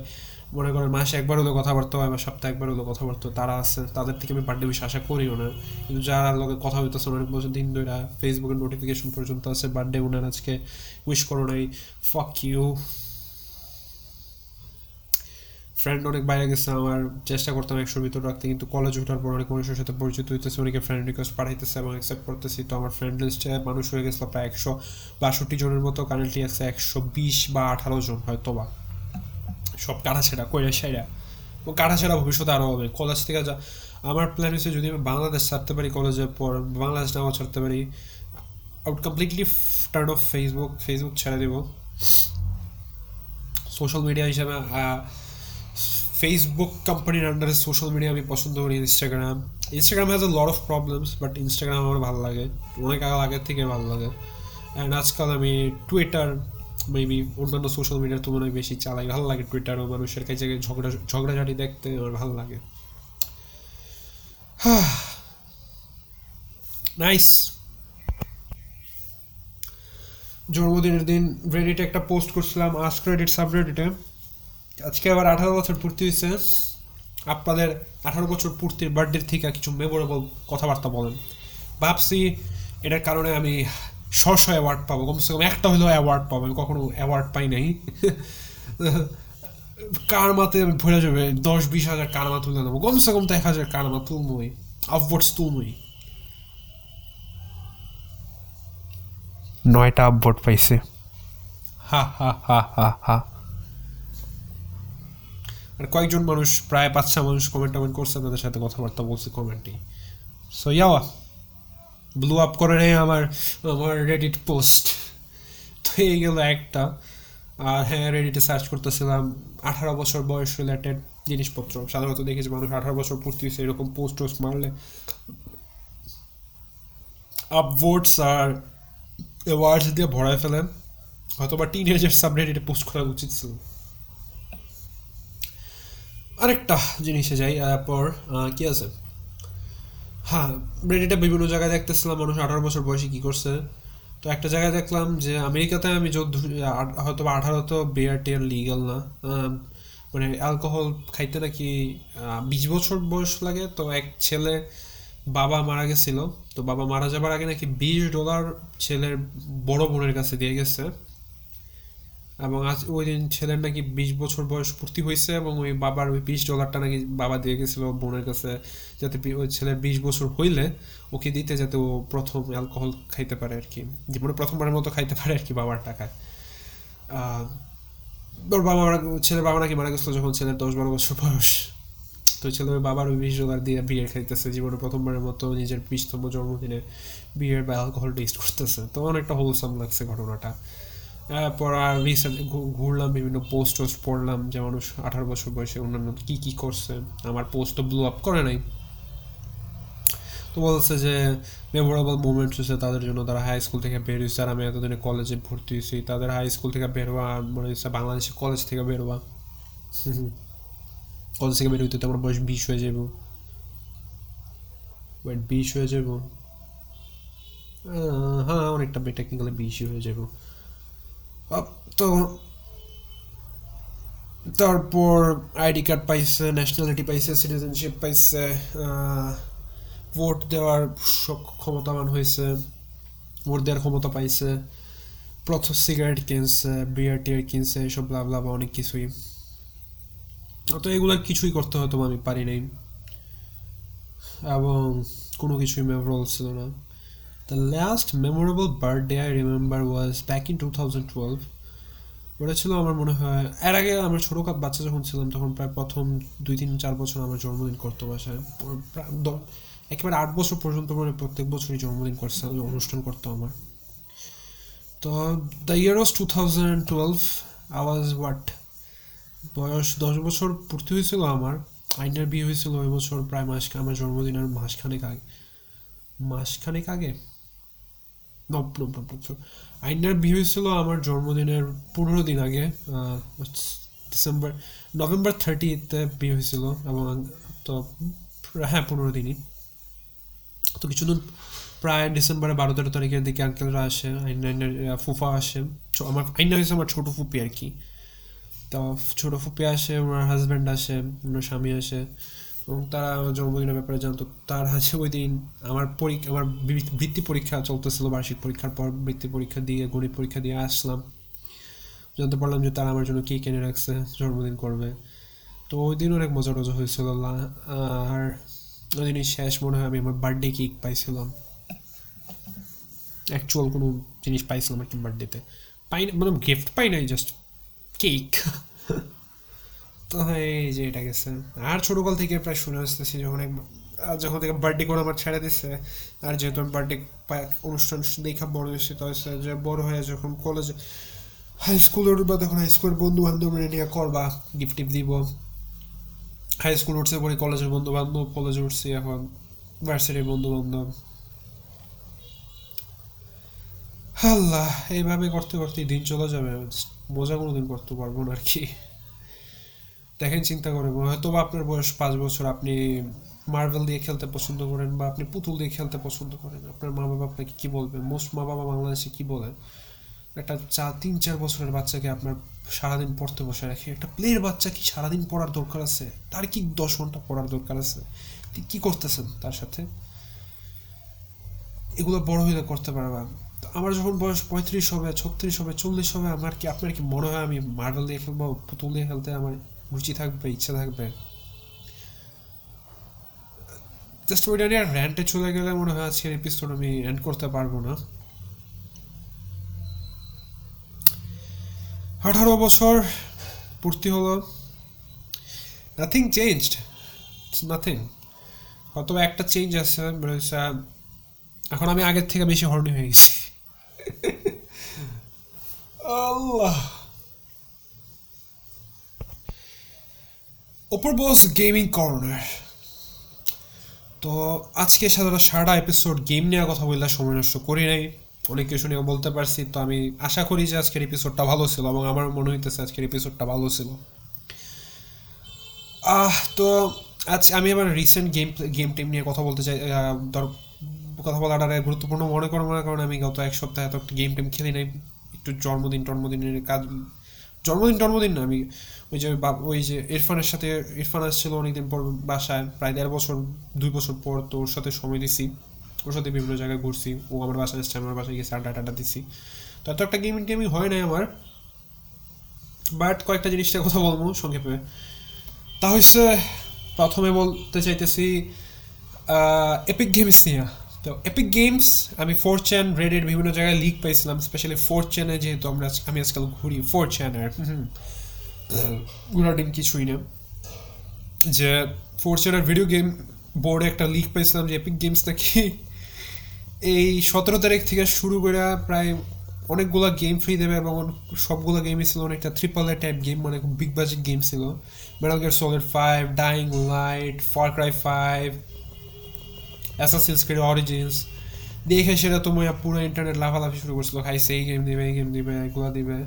মনে করেন মাসে একবার হলেও কথাবার্তা হয়, বা সপ্তাহে একবার হলেও কথাবার্তা তারা আছে। তাদের থেকে আমি বার্থডে উইশ আশা করিও না। কিন্তু যারা লোকে কথা হইতেছে, অনেক বছর দিন ধরে ফেসবুকের নোটিফিকেশন পর্যন্ত আছে বার্থডে উনার আজকে উইশ করো নাই। ফক ইউ ফ্রেন্ড অনেক বাইরে গেছে, আমার চেষ্টা করতাম একশোর ভিতর রাখতে, কিন্তু কলেজ ওঠার পর অনেক মানুষের সাথে পরিচিত হইতেছে, অনেকে ফ্রেন্ড রিকোয়েস্ট পাঠাইতেছে এবং অ্যাকসেপ্ট করতেছি। তো আমার ফ্রেন্ড লিস্টে মানুষ হয়ে গেছিল প্রায় একশো বাষট্টি জনের মতো কারেন্টলি আছে একশো বিশ বা আঠারো জন হয়তো বা। সব কাটাছেড়া কইরা সেরা ও কাটাছেড়া ভবিষ্যতে আরও হবে। কলেজ থেকে যা, আমার প্ল্যান হচ্ছে যদি আমি বাংলাদেশ ছাড়তে পারি কলেজের পর, বাংলাদেশ নাও ছাড়তে পারি out completely turn off Facebook Facebook ছেড়ে দেবো। সোশ্যাল মিডিয়া হিসাবে ফেসবুক কোম্পানির আন্ডারে সোশ্যাল মিডিয়া আমি পছন্দ করি Instagram Instagram has a lot of problems but Instagram আমার ভালো লাগে। অনেক আগে আগের থেকে ভালো লাগে। অ্যান্ড আজকাল আমি টুইটার মেবি অন্যান্য সোশ্যাল মিডিয়ার তুলনায় বেশি চালাই। ভালো লাগে টুইটারও মানুষের কাছে ঝগড়া ঝগড়াঝাটি দেখতে আমার ভালো লাগে। নাইস জন্মদিনের দিন রেডিটে একটা পোস্ট করছিলাম আস ক্রেডিট সাবরেডিটে আজকে আবার আঠারো বছর পূর্তি হয়েছে। আপনাদের আঠারো বছর পূর্তির বার্থডে থেকে কিছু মেমোরেবল কথাবার্তা বলেন। ভাবছি এটার কারণে আমি শশ অ্যাওয়ার্ড পাবো। কমসে কম একটা হলেও অ্যাওয়ার্ড পাবো। আমি কখনো অ্যাওয়ার্ড পাই নাই। কারমাতে আমি ভরে যাবে দশ বিশ হাজার কারমা তুলে নেব। কমসে কম তো এক হাজার কারমা তুলবই আপওয়ার্ডস তুলবই। নয়টা আপভোট পাইছে। হা হা হা হা হা। আর কয়েকজন মানুষ, প্রায় ছ মানুষ কমেন্ট টমেন্ট করছে তাদের সাথে কথাবার্তা বলছে কমেন্টে সো ইয়াওয়া ব্লু আপ করে নেই আমার আমার রেডিট পোস্ট তো এই গেল একটা। আর হ্যাঁ রেডিটে সার্চ করতেছিলাম, আঠারো বছর বয়স রিলেটেড জিনিসপত্র। সাধারণত দেখেছি মানুষ আঠারো বছর পূর্তি হয়েছে এরকম পোস্ট টোস্ট মারলে আপভোটস আর ওয়ার্ডস দিয়ে ভরায় ফেলে হয়তো বা টিন এজের সাবরেডিটে পোস্ট করা উচিত ছিল। আরেকটা জিনিসে যাই তারপর কি আছে? হ্যাঁ ব্রেডিটা বিভিন্ন জায়গায় দেখতেছিলাম, মানুষ আঠারো বছর বয়সে কী করছে। তো একটা জায়গায় দেখলাম যে আমেরিকাতে আমি যত হয়তো বা আঠারো তো বিয়ার টিয়ার লিগাল না মানে অ্যালকোহল খাইতে নাকি বিশ বছর বয়স লাগে। তো এক ছেলে বাবা মারা গেছিল। তো বাবা মারা যাবার আগে নাকি বিশ ডলার ছেলের বড় বোনের কাছে দিয়ে গেছে। এবং আজ ওই দিন ছেলের নাকি বিশ বছর বয়স পূর্তি হয়েছে এবং ওই বাবার ওই বিশ ডলারটা নাকি বাবা দিয়ে গেছিল বোনের কাছে যাতে ওই ছেলের বিশ বছর হইলে ওকে দিতে যাতে ও প্রথম অ্যালকোহল খাইতে পারে আর কি। জীবনে প্রথমবারের মতো খাইতে পারে আর কি বাবার টাকায়। ওর বাবা ছেলের বাবা নাকি মারা গেছিল যখন ছেলের দশ বারো বছর বয়স। তো ছেলে বাবার ওই বিশ ডলার দিয়ে বিয়ের খাইতেছে, জীবনে প্রথমবারের মতো নিজের বিশতম জন্মদিনে বিয়ের বা অ্যালকোহল টেস্ট করতেছে। তো অনেকটা হোলসাম লাগছে ঘটনাটা। পর আর রিসেন্ট ঘুরলাম, বিভিন্ন পোস্ট টোস্ট পড়লাম, যে মানুষ আঠারো বছর বয়সে অন্যান্য কী কী করছে। আমার পোস্ট তো ব্লু আপ করে নাই। তো বলছে যে মেমোরেবল মুমেন্টস হচ্ছে তাদের জন্য তারা হাই স্কুল থেকে বের হয়েছে আর আমি এতদিনে কলেজে ভর্তি হয়েছি। তাদের হাই স্কুল থেকে বের হওয়া, মনে হচ্ছে বাংলাদেশে কলেজ থেকে বের হওয়া। কলেজ থেকে বের হইতে তো আমার বয়স বিশ হয়ে যাব ওয়েট বিশ হয়ে যাব হ্যাঁ অনেকটা টেকনিক্যালি বিশই হয়ে যাব তো তারপর আইডি কার্ড পাইছে ন্যাশনালিটি পাইছে সিটিজেনশিপ পাইছে ভোট দেওয়ার ক্ষমতাবান হয়েছে ভোট দেওয়ার ক্ষমতা পাইছে, প্রথম সিগারেট কিনছে বিয়ার টিয়ার কিনছে, এসব লাভ লাভ অনেক কিছুই। তো এগুলো কিছুই করতে হয়তো আমি পারি নাই। এবং কোনো কিছুই মেমোরেবল ছিল না। Memorable birthday I remember was back in two thousand twelve ওটা ছিল আমার মনে হয়, এর আগে আমার ছোটো বাচ্চা যখন ছিলাম তখন প্রায় প্রথম দুই তিন চার বছর আমার জন্মদিন করতো বাসায়। একেবারে আট বছর পর্যন্ত মানে প্রত্যেক বছরই জন্মদিন করছে, অনুষ্ঠান করতো আমার। তো the year was two thousand twelve I was what বয়স দশ বছর পূর্তি হয়েছিল আমার, আইনার বিয়ে হয়েছিল ওই বছর প্রায় মাস, আমার জন্মদিনের মাসখানেক আগে। মাসখানেক আগে? আইনার বিয়ে হয়েছিল আমার জন্মদিনের পনেরো দিন আগে ডিসেম্বর, নভেম্বর থার্টিতে বিয়ে হয়েছিল এবং তো হ্যাঁ পনেরো দিনই। তো কিছুদিন প্রায় ডিসেম্বরের বারো তেরো তারিখের দিকে আঙ্কেলরা আসে আইনার ফুফা আসে। আমার আইনা হয়েছে আমার ছোটো ফুপি আর কি। তো ছোটো ফুপি আসে আমার হাজব্যান্ড আসে আমার স্বামী আসে। এবং তারা জন্মদিনের ব্যাপারে জানতো, তার আছে ওই দিন আমার পরীক্ষা আমার বৃত্তি পরীক্ষা চলতেছিল, বার্ষিক পরীক্ষার পর বৃত্তি পরীক্ষা দিয়ে, গণিত পরীক্ষা দিয়ে আসলাম। জানতে পারলাম যে তারা আমার জন্য কী কিনে রাখছে, জন্মদিন করবে। তো ওই দিন অনেক মজা টজা হয়েছিল আর ওই দিনই শেষ মনে হয় আমি আমার বার্থডে কেক পাইছিলাম। অ্যাকচুয়াল কোনো জিনিস পাইছিলাম আর কি বার্থডেতে। পাই মানে গিফট পাই নাই জাস্ট কেক তো এই যে এটা গেছে। আর ছোটোকাল থেকে প্রায় শুনে আসতেছি, যখন যখন থেকে বার্থডে করে আমার ছেড়ে দিচ্ছে আর যেহেতু আমি বার্থডে অনুষ্ঠান দেখা বড় হয়েছে, তো যে বড় হয়ে যখন কলেজ হাই স্কুল উঠবা, তখন হাই স্কুলের বন্ধু বান্ধব নিয়ে করবা গিফট টিফট দিব। হাই স্কুল উঠছে পরে কলেজের বন্ধু বান্ধব কলেজে উঠছি এখন ভার্সিটির বন্ধু বান্ধব আল্লাহ এইভাবে করতে করতে দিন চলে যাবে, মজা কোনো দিন করতে পারব না আর কি। দেখেন, চিন্তা করে হয়তো বা আপনার বয়স পাঁচ বছর, আপনি মার্বেল দিয়ে খেলতে পছন্দ করেন বা আপনি পুতুল দিয়ে খেলতে পছন্দ করেন, আপনার মা বাবা আপনাকে কী বলবে? মোস্ট মা বাবা বাংলাদেশে কী বলে? একটা চা, তিন, চার বছরের বাচ্চাকে আপনার সারাদিন পড়তে বসে রাখে। একটা প্লেয়ের বাচ্চা কি সারাদিন পড়ার দরকার আছে? তার কি দশ ঘণ্টা পড়ার দরকার আছে? কি করতেছেন তার সাথে? এগুলো বড় হইলে করতে পারবা। আমার যখন বয়স পঁয়ত্রিশ হবে, ছত্রিশ হবে, চল্লিশ হবে, আমার কি, আপনার কি মনে হয় আমি মার্বেল দিয়ে খেলব, পুতুল দিয়ে খেলতে? আমার রুচি থাকবে ইচ্ছা থাকবে। জাস্ট ওইটা নিয়ে র্যান্টে চলে গেলে মনে হয় আজকের এপিসোড আমি এন্ড করতে পারব না। আঠারো বছর পূর্তি হলো। নাথিং চেঞ্জড নাথিং হয়তো একটা চেঞ্জ আছে হচ্ছে, এখন আমি আগের থেকে বেশি হর্নি হয়ে গেছি। আল্লাহ। ওপর বস গেমিং কর্নার তো আজকে সাধারণত সারা এপিসোড গেম নিয়ে কথা বললে সময় নষ্ট করি নাই। অনেক কিছু নিয়ে বলতে পারছি, তো আমি আশা করি যে আজকের এপিসোডটা ভালো ছিল এবং আমার মনে হইতেছে আজকের এপিসোডটা ভালো ছিল। আহ, তো আজ আমি আমার রিসেন্ট গেম গেম টিম নিয়ে কথা বলতে চাই। ধর, কথা বলাটা গুরুত্বপূর্ণ মনে করো মনে কারণ আমি গত এক সপ্তাহে এত একটা গেম টেম খেলি নাই। একটু জন্মদিন, টন্মদিনের কাজ জন্মদিন জন্মদিন না, আমি ওই যে ওই যে ইরফানের সাথে, ইরফান আসছিল অনেকদিন পর বাসায়, প্রায় দেড় বছর, দুই বছর পর তো ওর সাথে সময় দিছি। ওর সাথে বিভিন্ন জায়গায় ঘুরছি, ও আমার বাসায় এসছে আমার বাসায় গেছে আড্ডা টাড্ডা দিছি। তো এত একটা গেমিং, টেমিং হয় নাই আমার। বাট কয়েকটা জিনিসটা কথা বলব সংক্ষেপে। তা হচ্ছে প্রথমে বলতে চাইতেছি এপিক গেমস নিয়ে। তো এপিক গেমস আমি ফোর চ্যান রেডের বিভিন্ন জায়গায় লিক পাইছিলাম স্পেশালি ফোর চ্যানে যেহেতু আমরা আমি আজকাল ঘুরি ফোর চ্যানের দিন কিছুই না। যে ফোর চ্যানের ভিডিও গেম বোর্ডে একটা লিক পাইছিলাম যে এপিক গেমস নাকি এই সতেরো তারিখ থেকে শুরু করে প্রায় অনেকগুলো গেম ফ্রি দেবে এবং সবগুলো গেমই ছিল অনেকটা ট্রিপল এ টাইপ গেম মানে বিগ বাজেট গেম ছিল। Metal gate Solid five Dying Light Far Cry five Assassin's Creed Origins দেখে সেটা তো মই পুরো ইন্টারনেট লাফালাফি শুরু করছিল। খাইছে এই গেম দিবে এই গেম দিবে, এগুলো দিবে।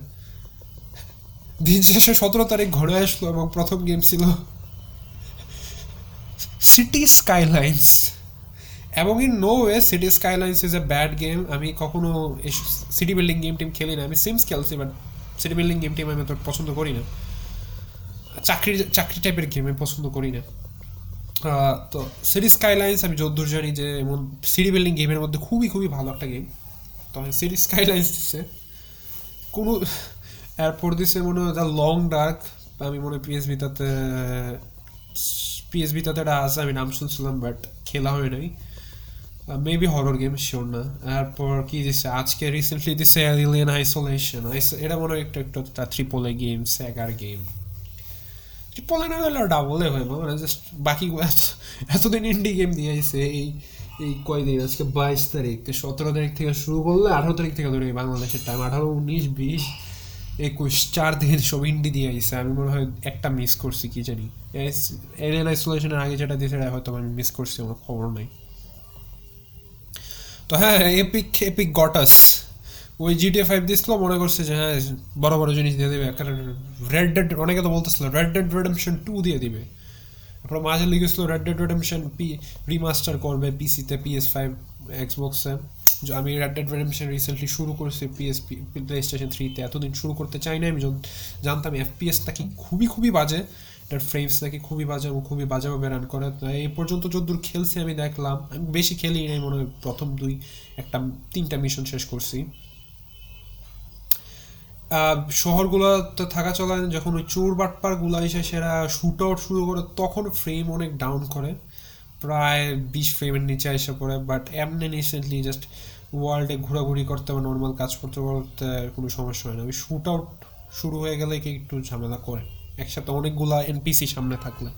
দিন শেষে সতেরো তারিখ ঘরে আসলো এবং প্রথম গেম ছিল সিটি স্কাইলাইন্স এবং in no way City Skylines is a bad game আমি কখনো সিটি বিল্ডিং গেম টিম খেলি না। আমি সিমস খেলছি but city building game team আমি তো পছন্দ করি না। চাকরি চাকরি টাইপের গেম আমি পছন্দ করি না। তো সিটি স্কাইলাইন্স আমি যদ্দূর জানি যে এমন সিটি বিল্ডিং গেমের মধ্যে খুবই খুবই ভালো একটা গেম তো সিটি স্কাইলাইন্স দিচ্ছে কোনো এরপর দিছে মনে হয় দ্য লং ডার্ক আমি মনে হয় পিএসবি তাতে পিএসবি তাতে একটা আছে, আমি নাম শুনছিলাম বাট খেলা হয় নাই। মেবি হরর গেম শিওর না। এরপর কি দিছে? আজকে রিসেন্টলি দিছে এলিয়েন আইসোলেশন এটা মনে হয় একটা একটা ট্রিপল এ গেম স্যাগার গেম ট্রিপল এ না হলে ডাবল হইব? মানে জাস্ট এত এতদিন ইন্ডি গেম নিয়ে আইছে, এই এই কয়দিন? আজকে বাইশ তারিখ। সতেরো তারিখ থেকে শুরু করলে আঠারো তারিখ থেকে ধরে বাংলাদেশের টাইম আঠারো, উনিশ, বিশ, একুশ, চার দিন সব ইন্ডি দিয়ে আইছে। আমি মনে হয় একটা মিস করছি, কি জানি। এলিয়েন আইসোলেশনের আগে যেটা দিয়েছে সেটা হয়তো আমি মিস করছি, আমার খবর নাই। তো হ্যাঁ এপিক এপিক গটাস ওই জিটিএ ফাইভ দিছিল, মনে করছে যে হ্যাঁ বড় বড় জিনিস দিয়ে দেবে। কারণ রেড ডেড অনেকে তো বলতেছিল রেড ডেড রেডেমশন টু দিয়ে দিবে। তারপরে মাঝে লিখেছিল red dead redemption P remaster করবে পিসিতে পিএস ফাইভ এক্সবক্সে আমি রেড ডেড রেডেমশন রিসেন্টলি শুরু করেছি পিএস প্লে স্টেশন থ্রিতে এতদিন শুরু করতে চাই না আমি জানতাম এফপিএস নাকি খুবই খুবই বাজে। এটার ফ্রেমস নাকি খুবই বাজে এবং খুবই বাজেভাবে রান করে। এই পর্যন্ত যদ্দূর খেলছি আমি, দেখলাম, আমি বেশি খেলি নাই মনে হয় প্রথম দুই, একটা তিনটা মিশন শেষ করছি। শহরগুলোতে থাকা চলাকালীন যখন ওই চোর বাটপারগুলা এসে সেরা শুট আউট শুরু করে, তখন ফ্রেম অনেক ডাউন করে। প্রায় বিশ ফ্রেমের নিচে এসে পড়ে বাট এমনি রিসেন্টলি জাস্ট ওয়ার্ল্ডে ঘোরাঘুরি করতে বা নর্মাল কাজ করতে করতে কোনো সমস্যা হয় না। ওই শুট আউট শুরু হয়ে গেলে কি একটু ঝামেলা করে। একসাথে অনেকগুলা এনপিসি সামনে থাকলে।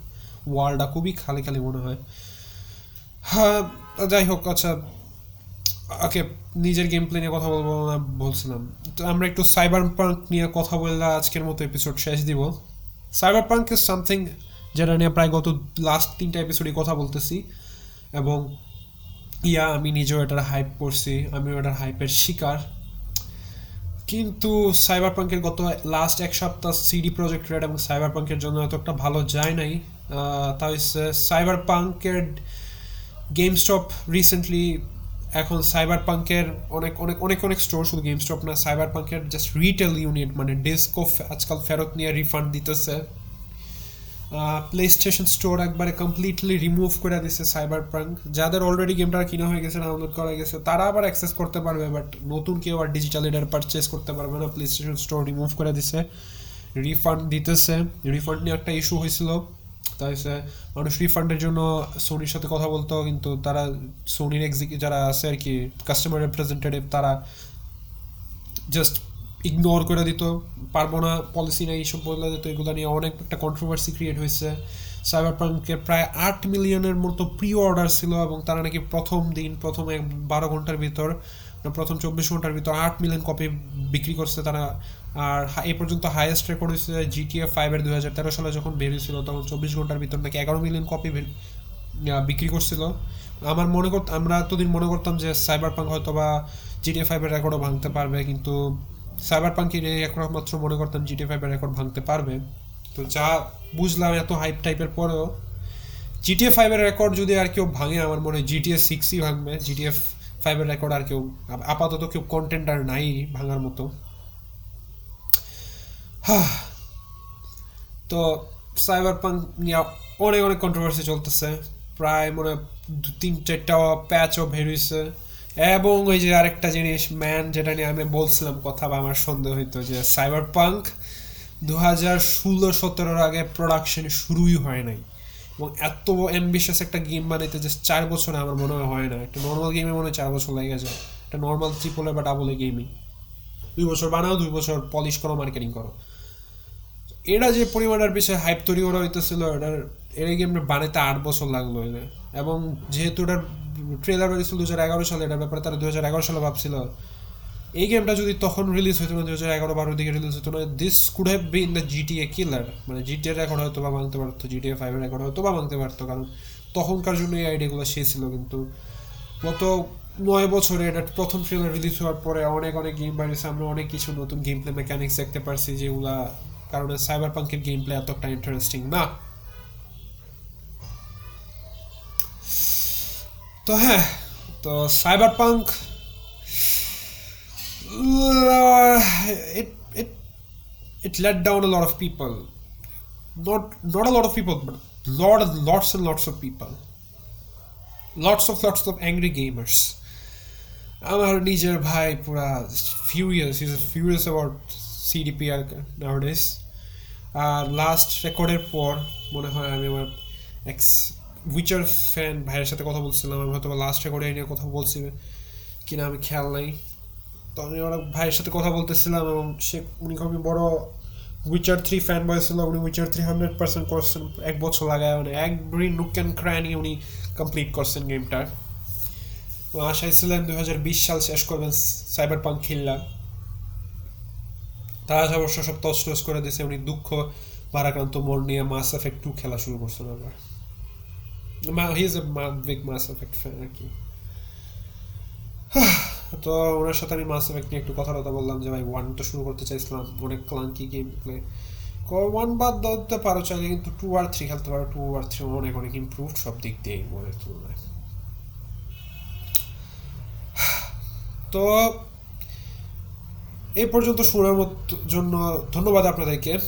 ওয়ার্ল্ডটা খুবই খালি খালি মনে হয়। হ্যাঁ যাই হোক আচ্ছা ওকে নিজের গেম প্লে নিয়ে কথা বলব না বলছিলাম। তো আমরা একটু সাইবার পাঙ্ক নিয়ে কথা বললে আজকের মতো এপিসোড শেষ দিব। সাইবার পাঙ্ক ইজ সামথিং যেটা নিয়ে প্রায় গত লাস্ট তিনটা এপিসোডে কথা বলতেছি। এবং ইয়া আমি নিজেও এটার হাইপ করছি আমিও এটার হাইপের শিকার। কিন্তু সাইবার পাঙ্কের গত লাস্ট এক সপ্তাহ সিডি প্রজেক্ট রেড এবং সাইবার পাঙ্কের জন্য এত একটা ভালো যায় নাই। আহ, তা হচ্ছে সাইবার পাঙ্কের গেম স্টপ রিসেন্টলি এখন সাইবার পাঙ্কের অনেক অনেক অনেক অনেক স্টোর শুধু গেম স্টপ না সাইবার পাঙ্কের জাস্ট রিটেল ইউনিট মানে ডিস্কো আজকাল ফেরত নিয়ে রিফান্ড দিতেছে। প্লে স্টেশন স্টোর একবারে কমপ্লিটলি রিমুভ করে দিছে সাইবার পাঙ্ক যাদের অলরেডি গেমটা কিনা হয়ে গেছে ডাউনলোড করা গেছে, তারা আবার অ্যাক্সেস করতে পারবে বাট নতুন কেউ আর ডিজিটাল এটার পারচেস করতে পারবে না। প্লে স্টেশন স্টোর রিমুভ করে দিছে রিফান্ড দিতেছে। রিফান্ড নিয়ে একটা ইস্যু হয়েছিল। তাই মানুষ রিফান্ডের জন্য সোনির সাথে কথা বলতো, কিন্তু তারা সোনির এক্সিকিউ যারা আছে আর কি কাস্টমার রিপ্রেজেন্টেটিভ তারা জাস্ট ইগনোর করে দিত। পারব না পলিসি নাই এইসব বলে দিত। এগুলো নিয়ে অনেক একটা কন্ট্রোভার্সি ক্রিয়েট হয়েছে। সাইবার পাঙ্কের প্রায় আট মিলিয়নের মতো প্রি অর্ডার ছিল এবং তারা নাকি প্রথম দিন, প্রথম বারো ঘণ্টার ভিতর প্রথম চব্বিশ ঘণ্টার ভিতর আট মিলিয়ন কপি বিক্রি করছে তারা। আর এই পর্যন্ত হাইয়েস্ট রেকর্ড হয়েছে জিটিএ ফাইভের দু হাজার তেরো সালে যখন বেরিয়েছিল তখন চব্বিশ ঘণ্টার ভিতর নাকি এগারো মিলিয়ন কপি বিক্রি করছিল। আমার মনে করতাম আমরা এতদিন মনে করতাম যে সাইবার পাঙ্ক হয়তো বা জিটিএ ফাইভের রেকর্ডও ভাঙতে পারবে, কিন্তু সাইবার পাঙ্কের একমাত্র মনে করতাম জিটিএ ফাইভের রেকর্ড ভাঙতে পারবে। তো যা বুঝলাম এত হাইপ টাইপের পরেও জিটিএ ফাইভের রেকর্ড যদি আর কেউ ভাঙে, আমার মনে হয় জিটিএ সিক্সই ভাঙবে। জিটিএফ ফাইভের রেকর্ড আর কেউ আপাতত কেউ কন্টেন্ট আর নাই ভাঙার মতো। তো সাইবার পাঙ্ক নিয়ে অনেক অনেক কন্ট্রোভার্সি চলতেছে। প্রায় মনে দু তিন চারটা প্যাচও বেরিয়েছে এবং ওই যে আরেকটা জিনিস ম্যান যেটা নিয়ে আমি বলছিলাম কথা বা আমার সন্দেহ হইতো যে সাইবার পাঙ্ক দু হাজার ষোলো সতেরোর আগে প্রোডাকশন শুরুই হয় নাই। এবং এত অ্যাম্বিশাস একটা গেম বানাইতে যে চার বছরে আমার মনে হয় না। একটা নর্মাল গেমে মনে হয় চার বছর লেগে যায় একটা নর্মাল ট্রিপলে বা ডাবলে গেমই দুই বছর বানাও, দুই বছর পলিশ করো মার্কেটিং করো। এরা যে পরিমাণের পিছিয়ে হাইপ তৈরি করা হইতেছিল, এটার এই গেমটা বানাইতে আট বছর লাগল এনে। এবং যেহেতু এটার ট্রেলার বেরিয়েছিল দু হাজার এগারো সালে, এটার ব্যাপারে তারা দু হাজার এগারো সালে ভাবছিল। এই গেমটা যদি তখন রিলিজ হইতো না দু হাজার এগারো বারোর দিকে রিলিজ হতো না this could have been the GTA killer মানে জিটিএ রেকর্ড হয়তো বা ভাঙতে পারতো জিটিএ ফাইভের রেকর্ড হয়তো বা ভাঙতে পারতো, কারণ তখনকার জন্য এই আইডিয়াগুলো সে ছিল কিন্তু। গত নয় বছরে এটা প্রথম ট্রেলার রিলিজ হওয়ার পরে অনেক অনেক গেম বাড়িয়েছে আমরা অনেক কিছু নতুন গেম প্লে মেকানিক্স দেখতে পারছি যেগুলা কারণে সাইবার পাঙ্কের গেম প্লে এতটা ইন্টারেস্টিং না তো হ্যাঁ তো cyber punk it it it let down a lot of people not not a lot of people but lot of lots and lots of people lots of lots of angry gamers আমার নিজের ভাই পুরা furious is furious about CDPR nowadays R last রেকর্ডের পর, মনে হয় আমি আমার এক্স উইচার ফ্যান ভাইয়ের সাথে কথা বলছিলাম, আমি হয়তো লাস্ট রেকর্ডে নিয়ে কথা বলছি, কিনা আমি খেয়াল নেই। তো আমি ওরা ভাইয়ের সাথে কথা বলতেছিলাম এবং সে, উনি খুবই বড় উইচার থ্রি ফ্যান বয় ছিল, উনি উইচার থ্রি হান্ড্রেড পার্সেন্ট করছেন, এক বছর লাগায় মানে এক ব্রিন নুক অ্যান্ড ক্রানি উনি কমপ্লিট করছেন গেমটার আশায় ছিলেন দুই হাজার বিশ সাল শেষ করবেন সাইবার পাঙ্ক খেললা তারা অবশ্য সব তস করে দিয়েছে, উনি দুঃখ, ভারাক্রান্ত মন নিয়ে মাস এফেক্ট টু খেলা শুরু করছেন আবার। He a big Mass Effect fan আর কি তো ওনার সাথে আমি মাস এফেক্ট নিয়ে একটু কথা বললাম যে, ভাই ওয়ান তো শুরু করতে চাইছিলাম, অনেক ক্লাঙ্কি গেম প্লে ওয়ান বাদ দিতে পারো চাইলে, কিন্তু টু আর থ্রি খেলতে পারো। টু আর থ্রি অনেক অনেক ইম্প্রুভ সব দিক দিয়ে মনের তুলনায়। তো পর্যন্ত শোনার জন্য ধন্যবাদ আপনাদেরকে।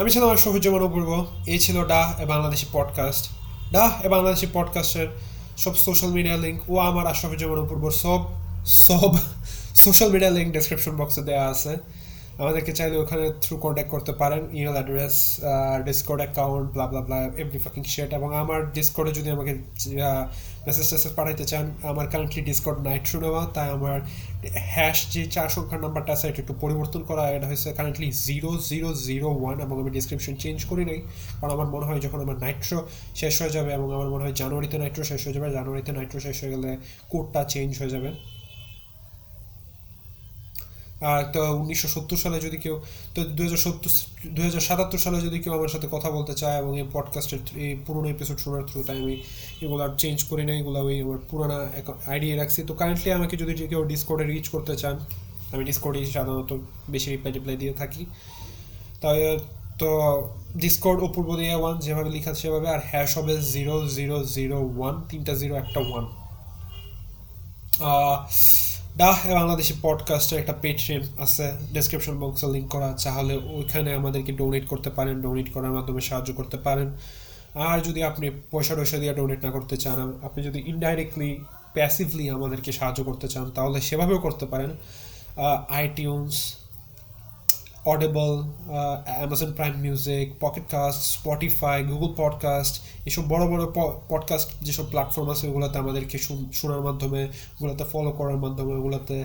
আমি ছিলাম সহজমান অপূর্ব এই ছিল ডা এ বাংলাদেশি পডকাস্ট। ডা এ বাংলাদেশি পডকাস্টের সব সোশ্যাল মিডিয়া লিঙ্ক ও আমার আশরাফুজ্জামান উপর সব সব সোশ্যাল মিডিয়া লিঙ্ক ডিসক্রিপশন বক্সে দেওয়া আছে। আমাদেরকে চাইলে ওখানে থ্রু কন্ট্যাক্ট করতে পারেন। Email address Discord account blah blah blah every fucking shit এবং আমার ডিসকোডে যদি আমাকে মেসেজ টেসেজ পাঠাইতে চান, আমার কারেন্টলি ডিসকোড নাইট্রো নেওয়া, তাই আমার হ্যাশ যে চার সংখ্যার নাম্বারটা আছে, এটা একটু পরিবর্তন করা। এটা হয়েছে currently zero zero zero one এবং আমি ডিসক্রিপশন চেঞ্জ করি নাই, কারণ আমার মনে হয় যখন আমার নাইট্রো শেষ হয়ে যাবে এবং আমার মনে হয় জানুয়ারিতে নাইট্রো শেষ হয়ে যাবে, জানুয়ারিতে নাইট্রো শেষ হয়ে গেলে কোডটা চেঞ্জ হয়ে যাবে। তো উনিশশো সত্তর সালে যদি কেউ তো দু হাজার সত্তর দু হাজার সাতাত্তর সালে যদি কেউ আমার সাথে কথা বলতে চায় এবং এই পডকাস্টের এই পুরোনো এপিসোড শোনার থ্রু তাই আমি এগুলো আর চেঞ্জ করি না এগুলো ওই আমার পুরোনো আইডিয়া রাখছি। তো কারেন্টলি আমাকে যদি কেউ ডিসকোডে রিচ করতে চান, আমি ডিসকোডে সাধারণত বেশি রিপ্লাই টিপ্লাই দিয়ে থাকি। তাই তো ডিসকোড অপূর্ব দিয়ে ওয়ান যেভাবে লেখা সেভাবে, আর হ্যাশ হবে জিরো জিরো জিরো ওয়ান তিনটা জিরো একটা ওয়ান ডাহ বাংলাদেশি পডকাস্টের একটা পেট্রিম আছে ডেসক্রিপশন বক্সে লিঙ্ক করা আছে, তাহলে ওইখানে আমাদেরকে ডোনেট করতে পারেন ডোনেট করার মাধ্যমে সাহায্য করতে পারেন। আর যদি আপনি পয়সা টয়সা দিয়ে ডোনেট না করতে চান, আপনি যদি ইনডাইরেক্টলি প্যাসিভলি আমাদেরকে সাহায্য করতে চান, তাহলে সেভাবেও করতে পারেন। ITunes Audible Amazon Prime Music Pocket Cast Spotify Google Podcast এসব বড় বড় পডকাস্ট যেসব প্ল্যাটফর্ম আছে, ওগুলোতে আমাদেরকে শোনার মাধ্যমে, ওগুলোতে ফলো করার মাধ্যমে, ওগুলোতে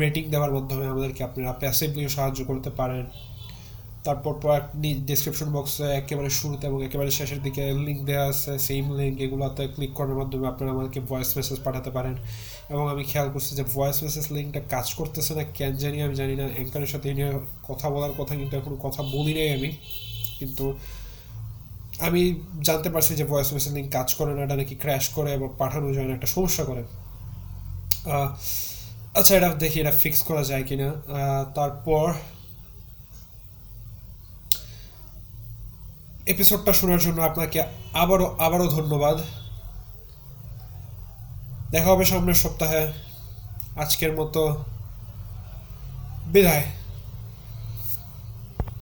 রেটিং দেওয়ার মাধ্যমে আমাদেরকে আপনারা প্যাসিভলিও সাহায্য করতে পারেন। তারপর ডিসক্রিপশন বক্সে একেবারে শুরুতে এবং একেবারে শেষের দিকে লিঙ্ক দেওয়া আছে সেম লিঙ্ক এগুলোতে ক্লিক করার মাধ্যমে আপনারা আমাদেরকে ভয়েস মেসেজ পাঠাতে পারেন। এবং আমি খেয়াল করছি যে ভয়েস মেসেজ লিঙ্কটা কাজ করতেছে না, কেন জানি আমি জানি না। অ্যাঙ্কারের সাথে নিয়ে কথা বলার কথা কিন্তু এখনও কথা বলি নাই আমি। কিন্তু আমি জানতে পারছি যে ভয়েস মেসেজ লিঙ্ক কাজ করে না, এটা নাকি ক্র্যাশ করে এবং পাঠানো যায় না, একটা সমস্যা করে। আচ্ছা এটা দেখি এটা ফিক্স করা যায় কি না তারপর এপিসোডটা শোনার জন্য আপনাকে আবারও আবারও ধন্যবাদ। দেখা হবে সামনের সপ্তাহে। আজকের মতো বিদায়।